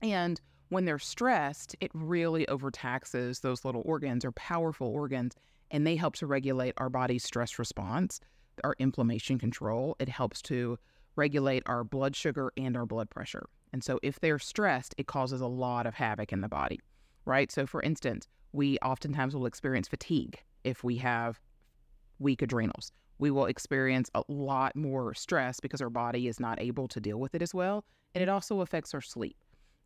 Speaker 81: And when they're stressed, it really overtaxes those little organs or powerful organs, and they help to regulate our body's stress response, our inflammation control. It helps to regulate our blood sugar and our blood pressure. And so, if they're stressed, it causes a lot of havoc in the body. right? So, for instance, we oftentimes will experience fatigue if we have weak adrenals. We will experience a lot more stress because our body is not able to deal with it as well. And it also affects our sleep.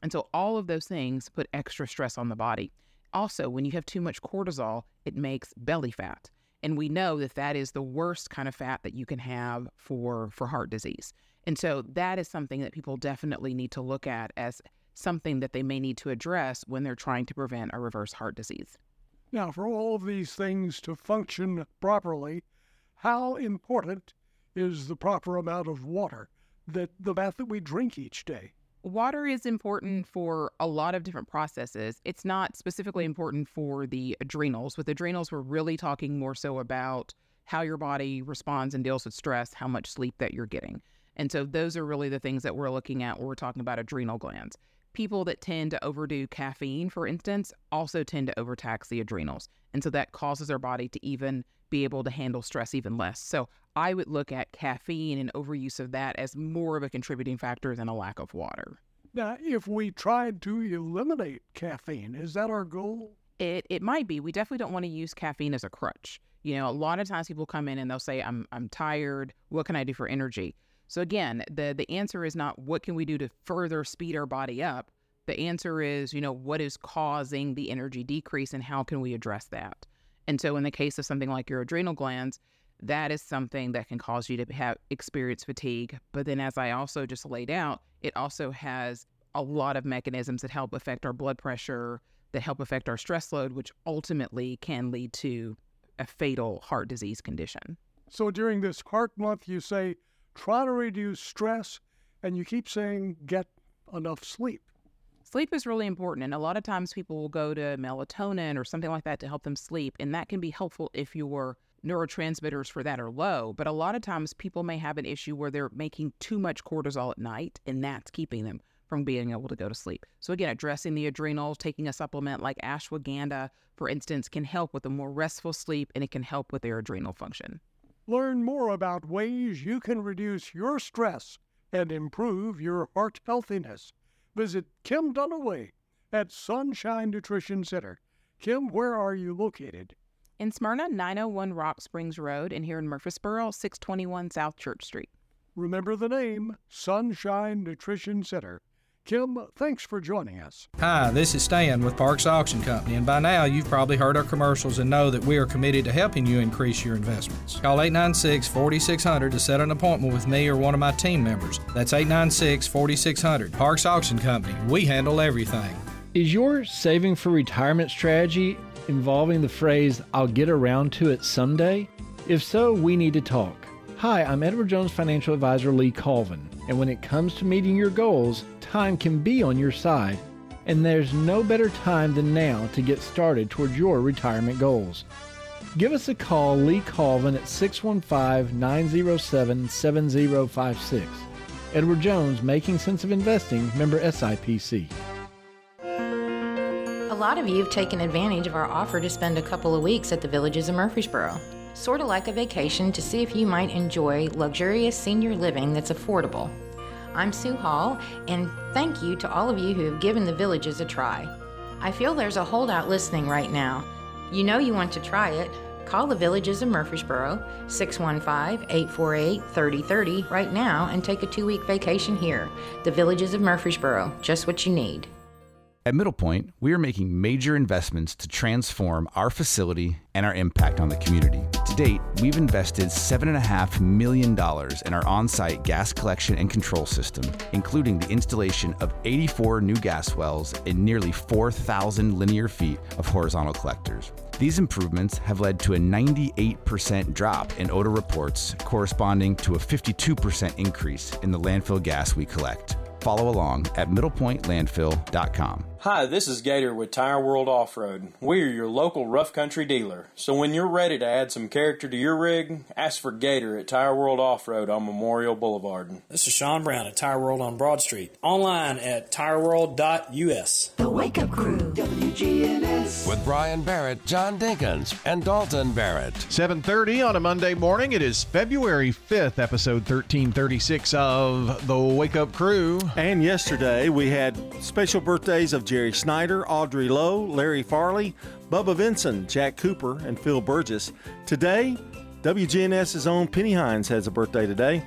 Speaker 81: And so, all of those things put extra stress on the body. Also, when you have too much cortisol, it makes belly fat. And we know that that is the worst kind of fat that you can have for, for heart disease. And so, that is something that people definitely need to look at as something that they may need to address when they're trying to prevent a reverse heart disease.
Speaker 8: Now, for all of these things to function properly, how important is the proper amount of water that the bath that we drink each day?
Speaker 81: Water is important for a lot of different processes. It's not specifically important for the adrenals. With adrenals, we're really talking more so about how your body responds and deals with stress, how much sleep that you're getting. And so those are really the things that we're looking at when we're talking about adrenal glands. People that tend to overdo caffeine, for instance, also tend to overtax the adrenals. And so that causes our body to even be able to handle stress even less. So I would look at caffeine and overuse of that as more of a contributing factor than a lack of water.
Speaker 8: Now, if we tried to eliminate caffeine, is that our goal?
Speaker 81: It it might be. We definitely don't want to use caffeine as a crutch. You know, a lot of times people come in and they'll say, "I'm I'm tired. What can I do for energy?" So again, the the answer is not what can we do to further speed our body up. The answer is, you know, what is causing the energy decrease and how can we address that? And so in the case of something like your adrenal glands, that is something that can cause you to have experience fatigue. But then as I also just laid out, it also has a lot of mechanisms that help affect our blood pressure, that help affect our stress load, which ultimately can lead to a fatal heart disease condition.
Speaker 8: So during this heart month, you say try to reduce stress, and you keep saying get enough sleep.
Speaker 81: Sleep is really important, and a lot of times people will go to melatonin or something like that to help them sleep, and that can be helpful if your neurotransmitters for that are low. But a lot of times people may have an issue where they're making too much cortisol at night, and that's keeping them from being able to go to sleep. So again, addressing the adrenals, taking a supplement like ashwagandha, for instance, can help with a more restful sleep, and it can help with their adrenal function.
Speaker 8: Learn more about ways you can reduce your stress and improve your heart healthiness. Visit Kim Dunaway at Sunshine Nutrition Center. Kim, where are you located?
Speaker 81: In Smyrna, 901 Rock Springs Road, and here in Murfreesboro, 621 South Church Street.
Speaker 8: Remember the name Sunshine Nutrition Center. Kim, thanks for joining us.
Speaker 82: Hi, this is Stan with Parks Auction Company, and by now you've probably heard our commercials and know that we are committed to helping you increase your investments. Call 896 4600 to set an appointment with me or one of my team members. That's 896 4600. Parks Auction Company, we handle everything.
Speaker 83: Is your saving for retirement strategy involving the phrase, I'll get around to it someday? If so, we need to talk. Hi, I'm Edward Jones financial advisor Lee Colvin, and when it comes to meeting your goals, time can be on your side, and there's no better time than now to get started towards your retirement goals. Give us a call, Lee Colvin, at 615 907 7056. Edward Jones, Making Sense of Investing, member SIPC.
Speaker 84: A lot of you have taken advantage of our offer to spend a couple of weeks at the Villages of Murfreesboro. Sort of like a vacation to see if you might enjoy luxurious senior living that's affordable. I'm Sue Hall, and thank you to all of you who have given the Villages a try. I feel there's a holdout listening right now. You know you want to try it. Call the Villages of Murfreesboro, 615 848 3030 right now and take a two week vacation here. The Villages of Murfreesboro, just what you need.
Speaker 85: At Middlepoint, we are making major investments to transform our facility and our impact on the community. To date, we've invested $7.5 million in our on site gas collection and control system, including the installation of 84 new gas wells and nearly 4,000 linear feet of horizontal collectors. These improvements have led to a 98% drop in odor reports, corresponding to a 52% increase in the landfill gas we collect. Follow along at middlepointlandfill.com.
Speaker 86: Hi, this is Gator with Tire World Off Road. We are your local rough country dealer. So when you're ready to add some character to your rig, ask for Gator at Tire World Off Road on Memorial Boulevard.
Speaker 78: This is Sean Brown at Tire World on Broad Street. Online at tireworld.us.
Speaker 1: The Wake Up Crew, WGNS.
Speaker 2: With Brian Barrett, John Dinkins, and Dalton Barrett.
Speaker 4: 7:30 on a Monday morning. It is February 5th, episode 1336 of The Wake Up Crew.
Speaker 3: And yesterday we had special birthdays of Jerry Snyder, Audrey Lowe, Larry Farley, Bubba Vinson, Jack Cooper, and Phil Burgess. Today, WGNS's own Penny Hines has a birthday today.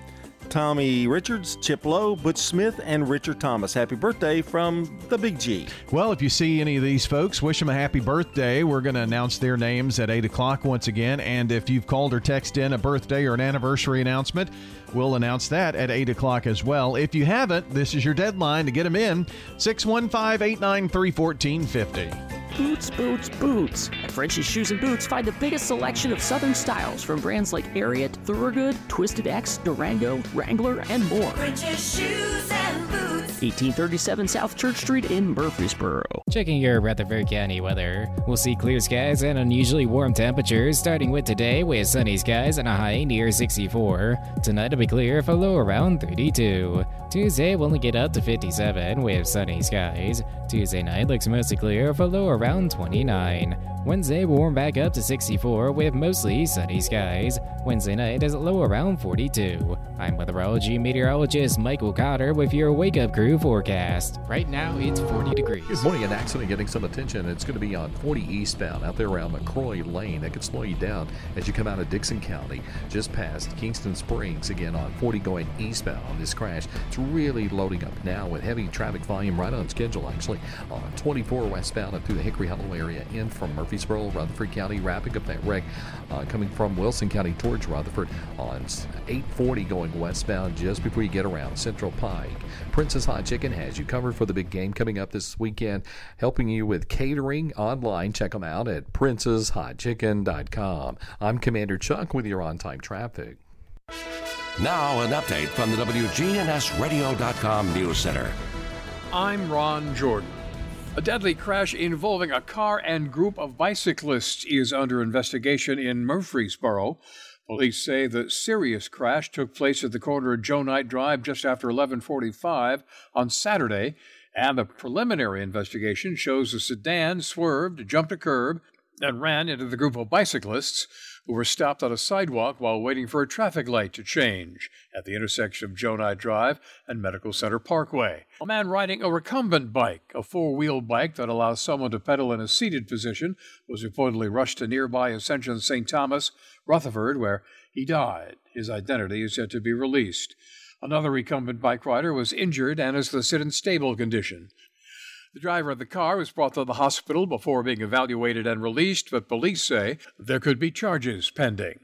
Speaker 3: Tommy Richards, Chip Lowe, Butch Smith, and Richard Thomas. Happy birthday from the Big G.
Speaker 4: Well, if you see any of these folks, wish them a happy birthday. We're going to announce their names at 8 o'clock once again. And if you've called or texted in a birthday or an anniversary announcement, we'll announce that at 8 o'clock as well. If you haven't, this is your deadline to get them in 615 893 1450.
Speaker 52: Boots, boots, boots. At French's Shoes and Boots, find the biggest selection of Southern styles from brands like Ariat, Thorogood, Twisted X, Durango, Wrangler, and more.
Speaker 78: French's Shoes and Boots.
Speaker 52: 1837 South Church Street in Murfreesboro.
Speaker 6: Checking your Rutherford County weather. We'll see clear skies and unusually warm temperatures starting with today with sunny skies and a high near 64. Tonight will be clear for low around 32. Tuesday will only get up to 57 with sunny skies. Tuesday night looks mostly clear for low around 29. Wednesday will warm back up to 64 with mostly sunny skies. Wednesday night is low around 42. I'm weatherology meteorologist Michael Cotter with your Wake Up Crew forecast. Right now it's 40 degrees.
Speaker 31: Good morning. An accident getting some attention. It's going to be on 40 eastbound out there around McCrory Lane. That could slow you down as you come out of Dickson County, just past Kingston Springs. Again on 40 going eastbound this crash. It's really loading up now with heavy traffic volume right on schedule, actually, on 24 westbound up through the Hickory Hollow area in from Murfreesboro, Rutherford County, wrapping up that wreck uh, coming from Wilson County towards Rutherford on 840 going westbound just before you get around Central Pike. Princess Hot Chicken has you covered for the big game coming up this weekend, helping you with catering online. Check them out at princesshotchicken.com. I'm Commander Chuck with your on time traffic.
Speaker 2: Now, an update from the WGNSradio.com News Center.
Speaker 27: I'm Ron Jordan. A deadly crash involving a car and group of bicyclists is under investigation in Murfreesboro. Police say the serious crash took place at the corner of Joe Knight Drive just after 11:45 on Saturday, and the preliminary investigation shows the sedan swerved, jumped a curb, and ran into the group of bicyclists who were stopped on a sidewalk while waiting for a traffic light to change at the intersection of Knight Drive and Medical Center Parkway. A man riding a recumbent bike, a four wheeled bike that allows someone to pedal in a seated position, was reportedly rushed to nearby Ascension St. Thomas, Rutherford, where he died. His identity is yet to be released. Another recumbent bike rider was injured and is listed in stable condition. The driver of the car was brought to the hospital before being evaluated and released, but police say there could be charges pending.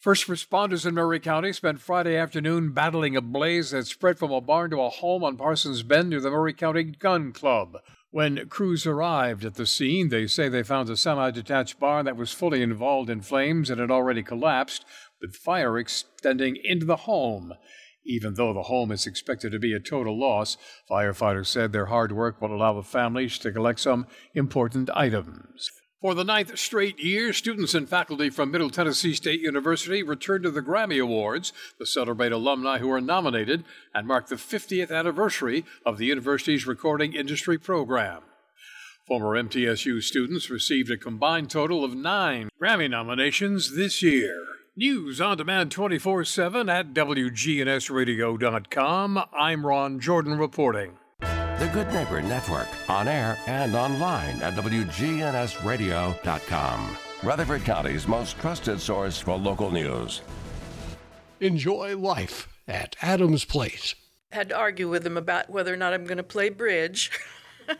Speaker 27: First responders in Maury County spent Friday afternoon battling a blaze that spread from a barn to a home on Parsons Bend near the Maury County Gun Club. When crews arrived at the scene, they say they found a semi detached barn that was fully involved in flames and had already collapsed, with fire extending into the home. Even though the home is expected to be a total loss, firefighters said their hard work will allow the families to collect some important items. For the ninth straight year, students and faculty from Middle Tennessee State University returned to the Grammy Awards to celebrate alumni who were nominated and mark the 50th anniversary of the university's recording industry program. Former MTSU students received a combined total of nine Grammy nominations this year. News on demand 24 7 at WGNSradio.com. I'm Ron Jordan reporting.
Speaker 2: The Good Neighbor Network, on air and online at WGNSradio.com. Rutherford County's most trusted source for local news.
Speaker 8: Enjoy life at Adams Place.
Speaker 33: had to argue with them about whether or not I'm going to play bridge.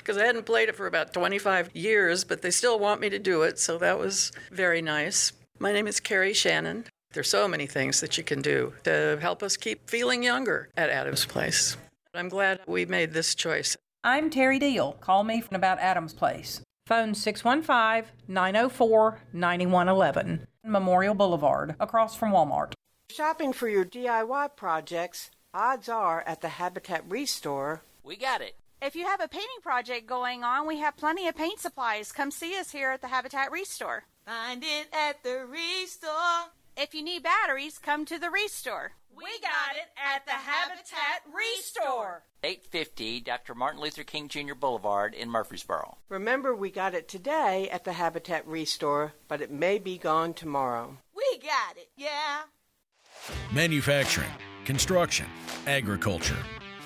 Speaker 33: Because I hadn't played it for about 25 years, but they still want me to do it, so that was very nice. My name is Carrie Shannon. There's so many things that you can do to help us keep feeling younger at Adams Place. I'm glad we made this choice.
Speaker 44: I'm Terry Deal. Call me from about Adams Place. Phone 615 904 9111. Memorial Boulevard, across from Walmart.
Speaker 9: Shopping for your DIY projects, odds are at the Habitat Restore.
Speaker 87: We got it. If you have a painting project going on, we have plenty of paint supplies. Come see us here at the Habitat Restore. Find it at the Restore. If you need batteries, come to the Restore. We got it at the Habitat Restore.
Speaker 88: 850 Dr. Martin Luther King Jr. Boulevard in Murfreesboro.
Speaker 9: Remember, we got it today at the Habitat Restore, but it may be gone tomorrow.
Speaker 87: We got it, yeah.
Speaker 7: Manufacturing, construction, agriculture.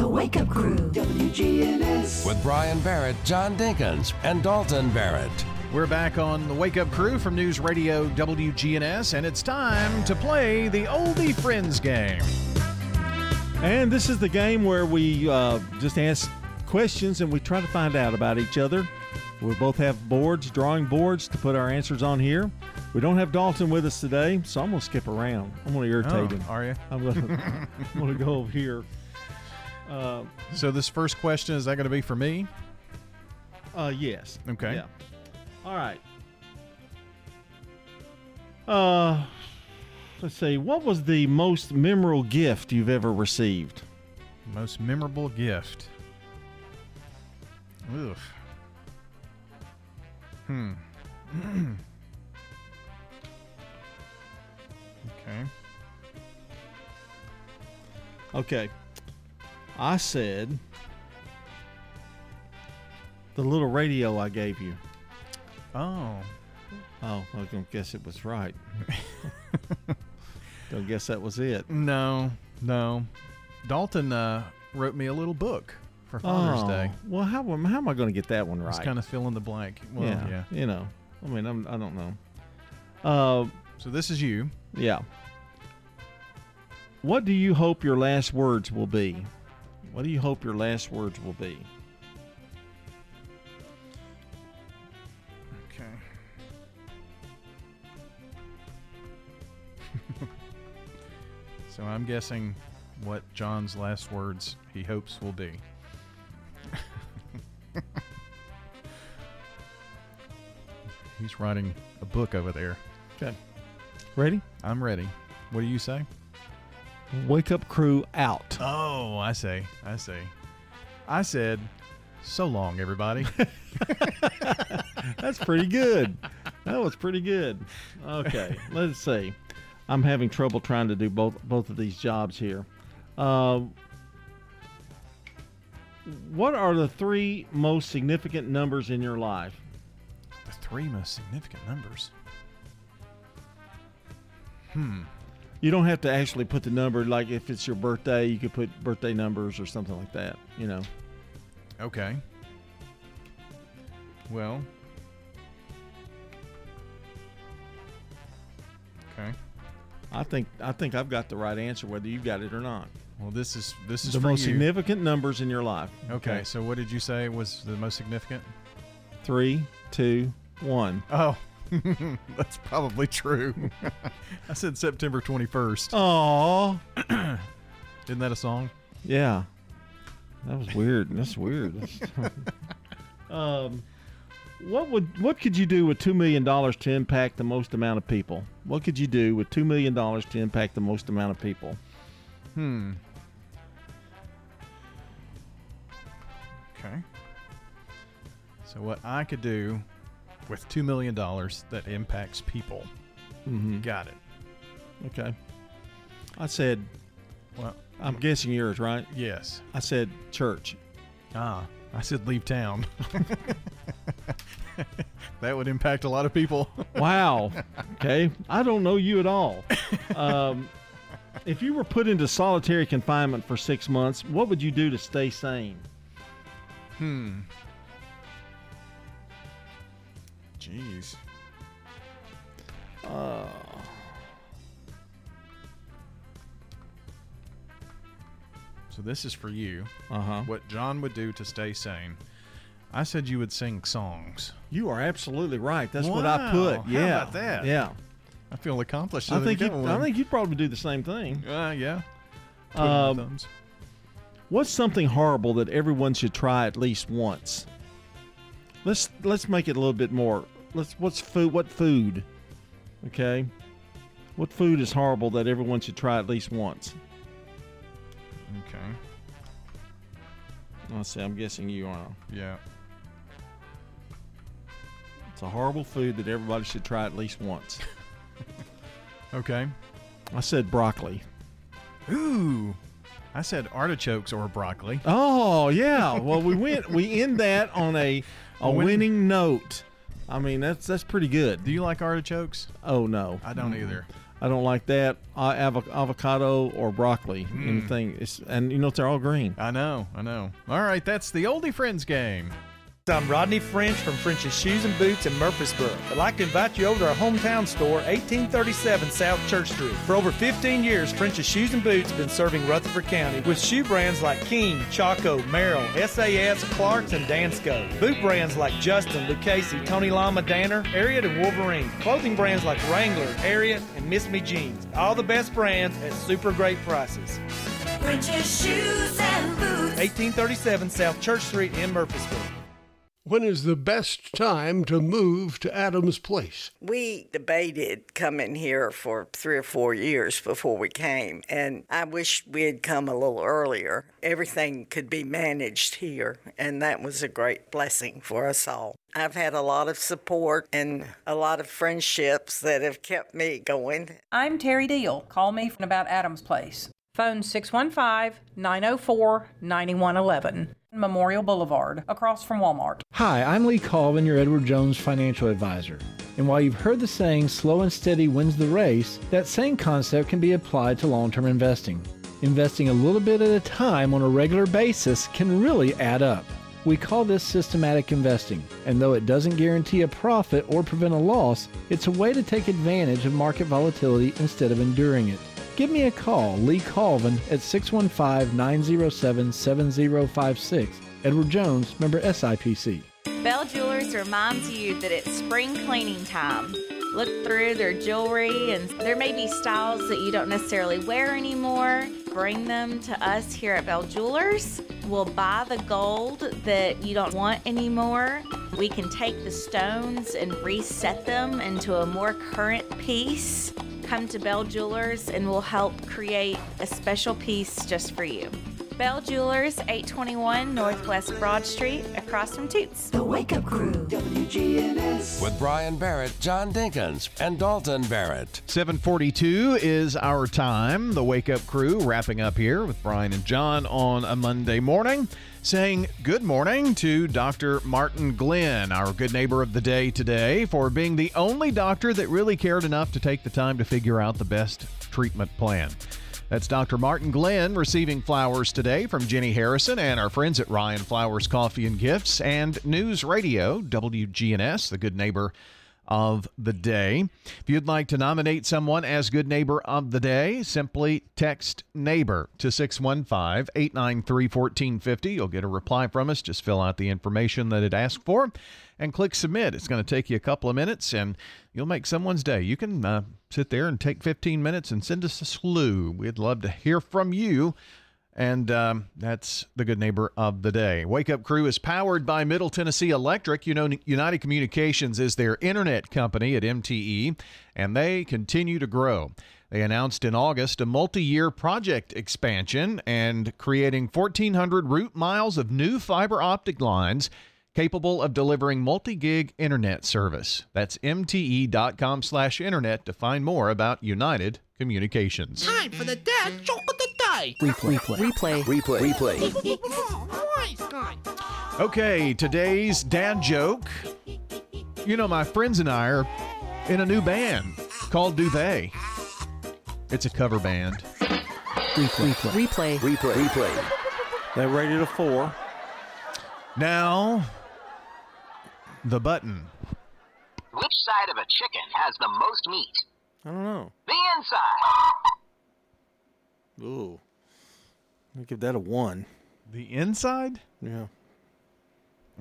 Speaker 1: The Wake Up Crew, WGNS.
Speaker 2: With Brian Barrett, John Dinkins, and Dalton Barrett.
Speaker 4: We're back on the Wake Up Crew from News Radio WGNS, and it's time to play the Oldie Friends game.
Speaker 3: And this is the game where we uh, just ask questions and we try to find out about each other. We both have boards, drawing boards to put our answers on here. We don't have Dalton with us today, so I'm going to skip around. I'm going to irritate
Speaker 4: Oh,
Speaker 3: him.
Speaker 4: are you?
Speaker 3: I'm going to I'm going to go over here. Uh,
Speaker 4: So this first question is that going to be for me?
Speaker 3: Uh, yes.
Speaker 4: Okay.
Speaker 3: Yeah. All right. Uh, let's see. What was the most memorable gift you've ever received?
Speaker 4: Most memorable gift. Ugh. Hmm. okay.
Speaker 3: Okay. I said the little radio I gave you.
Speaker 4: Oh.
Speaker 3: Oh, I don't guess it was right. don't guess that was it.
Speaker 4: No, no. Dalton uh, wrote me a little book for Father's
Speaker 3: Oh,
Speaker 4: Day.
Speaker 3: Well, how, am- how am I going to get that one right?
Speaker 4: Just kind of fill in the blank. Well,
Speaker 3: yeah,
Speaker 4: yeah.
Speaker 3: You know, I mean, I'm, I don't know. Uh,
Speaker 4: so this is you.
Speaker 3: Yeah. What do you hope your last words will be? What do you hope your last words will be?
Speaker 4: Okay. so I'm guessing what John's last words he hopes will be. He's writing a book over there.
Speaker 3: Okay. Ready?
Speaker 4: I'm ready. What do you say?
Speaker 3: Wake up crew out.
Speaker 4: Oh, I say. I say. I said, so long, everybody.
Speaker 3: That's pretty good. That was pretty good. Okay, let's see. I'm having trouble trying to do both both of these jobs here. Uh, what are the three most significant numbers in your life?
Speaker 4: the three most significant numbers. Hmm.
Speaker 3: You don't have to actually put the number. Like if it's your birthday, you could put birthday numbers or something like that. You know.
Speaker 4: Okay. Well. Okay.
Speaker 3: I think I think I've got the right answer, whether you got it or not.
Speaker 4: Well, this is this is
Speaker 3: the
Speaker 4: for
Speaker 3: most
Speaker 4: you.
Speaker 3: significant numbers in your life.
Speaker 4: Okay, so what did you say was the most significant?
Speaker 3: Three, two, one.
Speaker 4: Oh, that's probably true. I said September 21st.
Speaker 3: Oh,
Speaker 4: Isn't that a song?
Speaker 3: yeah. That was weird. That's weird. Um, what would what could you do with two million dollars to impact the most amount of people? What could you do with two million dollars to impact the most amount of people?
Speaker 4: Hmm. Okay. So what I could do with two million dollars that impacts people.
Speaker 3: Mm-hmm.
Speaker 4: Got it.
Speaker 3: Okay. I said.
Speaker 4: Well,
Speaker 3: I'm guessing yours, right?
Speaker 4: Yes.
Speaker 3: I said church.
Speaker 4: Ah, I said leave town. that would impact a lot of people.
Speaker 3: Wow. Okay. I don't know you at all. Um, if you were put into solitary confinement for six months, what would you do to stay sane?
Speaker 4: Hmm. Jeez.
Speaker 3: Uh,
Speaker 4: So this is for you.
Speaker 3: Uh-huh.
Speaker 4: What John would do to stay sane. I said you would sing songs.
Speaker 3: you are absolutely right. That's what I put. Yeah.
Speaker 4: How about that?
Speaker 3: Yeah.
Speaker 4: I feel accomplished.
Speaker 3: I think you. I think you'd probably do the same thing.
Speaker 4: Uh, yeah.
Speaker 3: Um. What's something horrible that everyone should try at least once? Let's let's make it a little bit more. Let's what's food? What food? Okay. What food is horrible that everyone should try at least once?
Speaker 4: Okay.
Speaker 3: Let's see. I'm guessing you are.
Speaker 4: Yeah.
Speaker 3: It's a horrible food that everybody should try at least once.
Speaker 4: Okay.
Speaker 3: I said broccoli.
Speaker 4: Ooh. I said artichokes or broccoli.
Speaker 3: Oh yeah. Well, we went. We end that on a a,
Speaker 4: winning
Speaker 3: note. I mean, that's that's pretty good.
Speaker 4: Do you like artichokes?
Speaker 3: Oh no,
Speaker 4: I don't either.
Speaker 3: I don't like that. Avo- avocado or broccoli.
Speaker 4: Mm.
Speaker 3: Anything. It's and you know they're all green.
Speaker 4: I know. I know. All right, that's the oldie friends game.
Speaker 82: I'm Rodney French from French's Shoes and Boots in Murfreesboro. I'd like to invite you over to our hometown store, 1837 South Church Street. For over 15 years, French's Shoes and Boots have been serving Rutherford County with shoe brands like King, Chaco, Merrell, SAS, Clarks, and Dansko. Boot brands like Justin, Lucchese, Tony Lama, Danner, Ariat, and Wolverine. Clothing brands like Wrangler, Ariat, and Miss Me Jeans. All the best brands at super great prices.
Speaker 85: French's Shoes and Boots.
Speaker 82: 1837 South Church Street in Murfreesboro.
Speaker 8: When is the best time to move to Adams Place?
Speaker 43: We debated coming here for three or four years before we came, and I wish we had come a little earlier. Everything could be managed here, and that was a great blessing for us all. I've had a lot of support and a lot of friendships that have kept me going.
Speaker 44: I'm Terry Deal. Call me from about Adams Place. Phone 615 904 9111. Memorial Boulevard, across from Walmart.
Speaker 89: Hi, I'm Lee Colvin, your Edward Jones financial advisor. And while you've heard the saying, slow and steady wins the race, that same concept can be applied to long term investing. Investing a little bit at a time on a regular basis can really add up. We call this systematic investing, and though it doesn't guarantee a profit or prevent a loss, it's a way to take advantage of market volatility instead of enduring it. Give me a call, Lee Colvin, at 615 907 7056. Edward Jones, member SIPC.
Speaker 87: Bell Jewelers reminds you that it's spring cleaning time. Look through their jewelry, and there may be styles that you don't necessarily wear anymore. Bring them to us here at Bell Jewelers. We'll buy the gold that you don't want anymore. We can take the stones and reset them into a more current piece. Come to Bell Jewelers, and we'll help create a special piece just for you. Bell Jewelers, 821 Northwest Broad Street, across from Toots.
Speaker 1: The Wake Up Crew, WGNS.
Speaker 2: With Brian Barrett, John Dinkins, and Dalton Barrett.
Speaker 4: 742 is our time. The Wake Up Crew wrapping up here with Brian and John on a Monday morning. Saying good morning to Dr. Martin Glenn, our good neighbor of the day today, for being the only doctor that really cared enough to take the time to figure out the best treatment plan. That's Dr. Martin Glenn receiving flowers today from Jenny Harrison and our friends at Ryan Flowers Coffee and Gifts and News Radio, WGNS, the good neighbor of the day. If you'd like to nominate someone as good neighbor of the day, simply text neighbor to 615 893 1450. You'll get a reply from us. Just fill out the information that it asks for and click submit. It's going to take you a couple of minutes and you'll make someone's day. You can uh, sit there and take 15 minutes and send us a slew. We'd love to hear from you. And um, that's the good neighbor of the day. Wake Up Crew is powered by Middle Tennessee Electric. You know, United Communications is their internet company at MTE, and they continue to grow. They announced in August a multi year project expansion and creating 1,400 route miles of new fiber optic lines capable of delivering multi-gig internet service. That's mte.com slash internet to find more about United Communications.
Speaker 85: Time for the dad joke of the day.
Speaker 89: Replay. Replay.
Speaker 85: Replay.
Speaker 8: Replay.
Speaker 4: Okay, today's dad joke. You know, my friends and I are in a new band called Do They. It's a cover band.
Speaker 89: Replay. Replay.
Speaker 3: Replay. Replay. They rated a four.
Speaker 4: Now, the button.
Speaker 90: Which side of a chicken has the most meat?
Speaker 3: I don't know.
Speaker 90: The inside.
Speaker 3: Ooh. I'll give that a one.
Speaker 4: The inside?
Speaker 3: Yeah.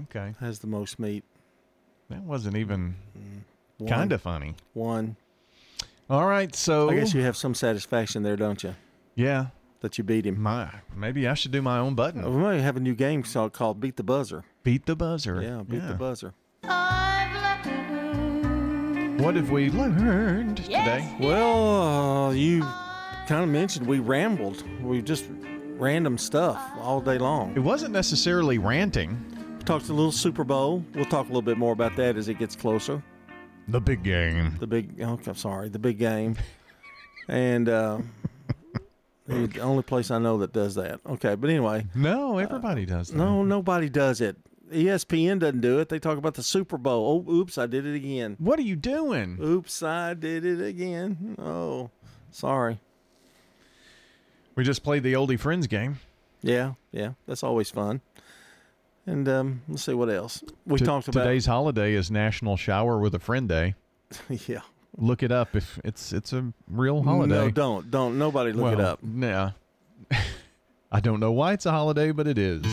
Speaker 4: Okay.
Speaker 3: Has the most meat.
Speaker 4: That wasn't even kind of funny.
Speaker 3: One.
Speaker 4: All right, so
Speaker 3: I guess you have some satisfaction there, don't you?
Speaker 4: Yeah.
Speaker 3: That you beat him.
Speaker 4: My, maybe I should do my own button.
Speaker 3: We might have a new game called, called Beat the Buzzer.
Speaker 4: Beat the buzzer.
Speaker 3: Yeah, beat the buzzer.
Speaker 4: What have we learned today?
Speaker 3: Well, uh, you kind of mentioned we rambled. We just random stuff all day long.
Speaker 4: It wasn't necessarily ranting.
Speaker 3: We Talked a little Super Bowl. We'll talk a little bit more about that as it gets closer.
Speaker 4: The big game.
Speaker 3: The big. Oh, I'm sorry. The big game. And uh, the only place I know that does that. Okay, but anyway.
Speaker 4: No, everybody does that.
Speaker 3: No, nobody does it. ESPN doesn't do it. They talk about the Super Bowl. Oh, oops, I did it again.
Speaker 4: What are you doing?
Speaker 3: Oops, I did it again. Oh, sorry.
Speaker 4: We just played the oldie friends game.
Speaker 3: Yeah, yeah, that's always fun. And um, let's see what else we
Speaker 4: T-
Speaker 3: talked about.
Speaker 4: Today's holiday is National Shower with a Friend Day.
Speaker 3: yeah.
Speaker 4: Look it up if it's it's a real holiday.
Speaker 3: No, don't, don't. Nobody look it up.
Speaker 4: Yeah. I don't know why it's a holiday, but it is.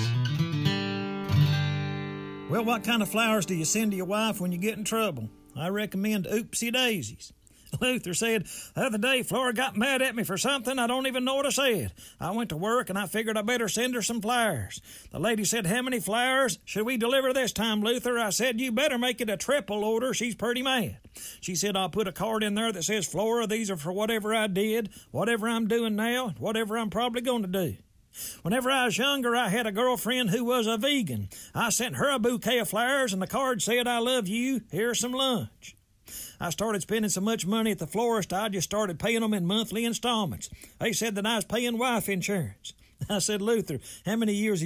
Speaker 91: Well, what kind of flowers do you send to your wife when you get in trouble? I recommend Oopsie Daisies. Luther said, The other day, Flora got mad at me for something I don't even know what I said. I went to work and I figured I better send her some flowers. The lady said, How many flowers should we deliver this time, Luther? I said, You better make it a triple order. She's pretty mad. She said, I'll put a card in there that says, Flora, these are for whatever I did, whatever I'm doing now, whatever I'm probably going to do. Whenever I was younger, I had a girlfriend who was a vegan. I sent her a bouquet of flowers, and the card said, I love you. Here's some lunch. I started spending so much money at the florist, I just started paying them in monthly installments. They said that I was paying wife insurance. I said, Luther, how many years have you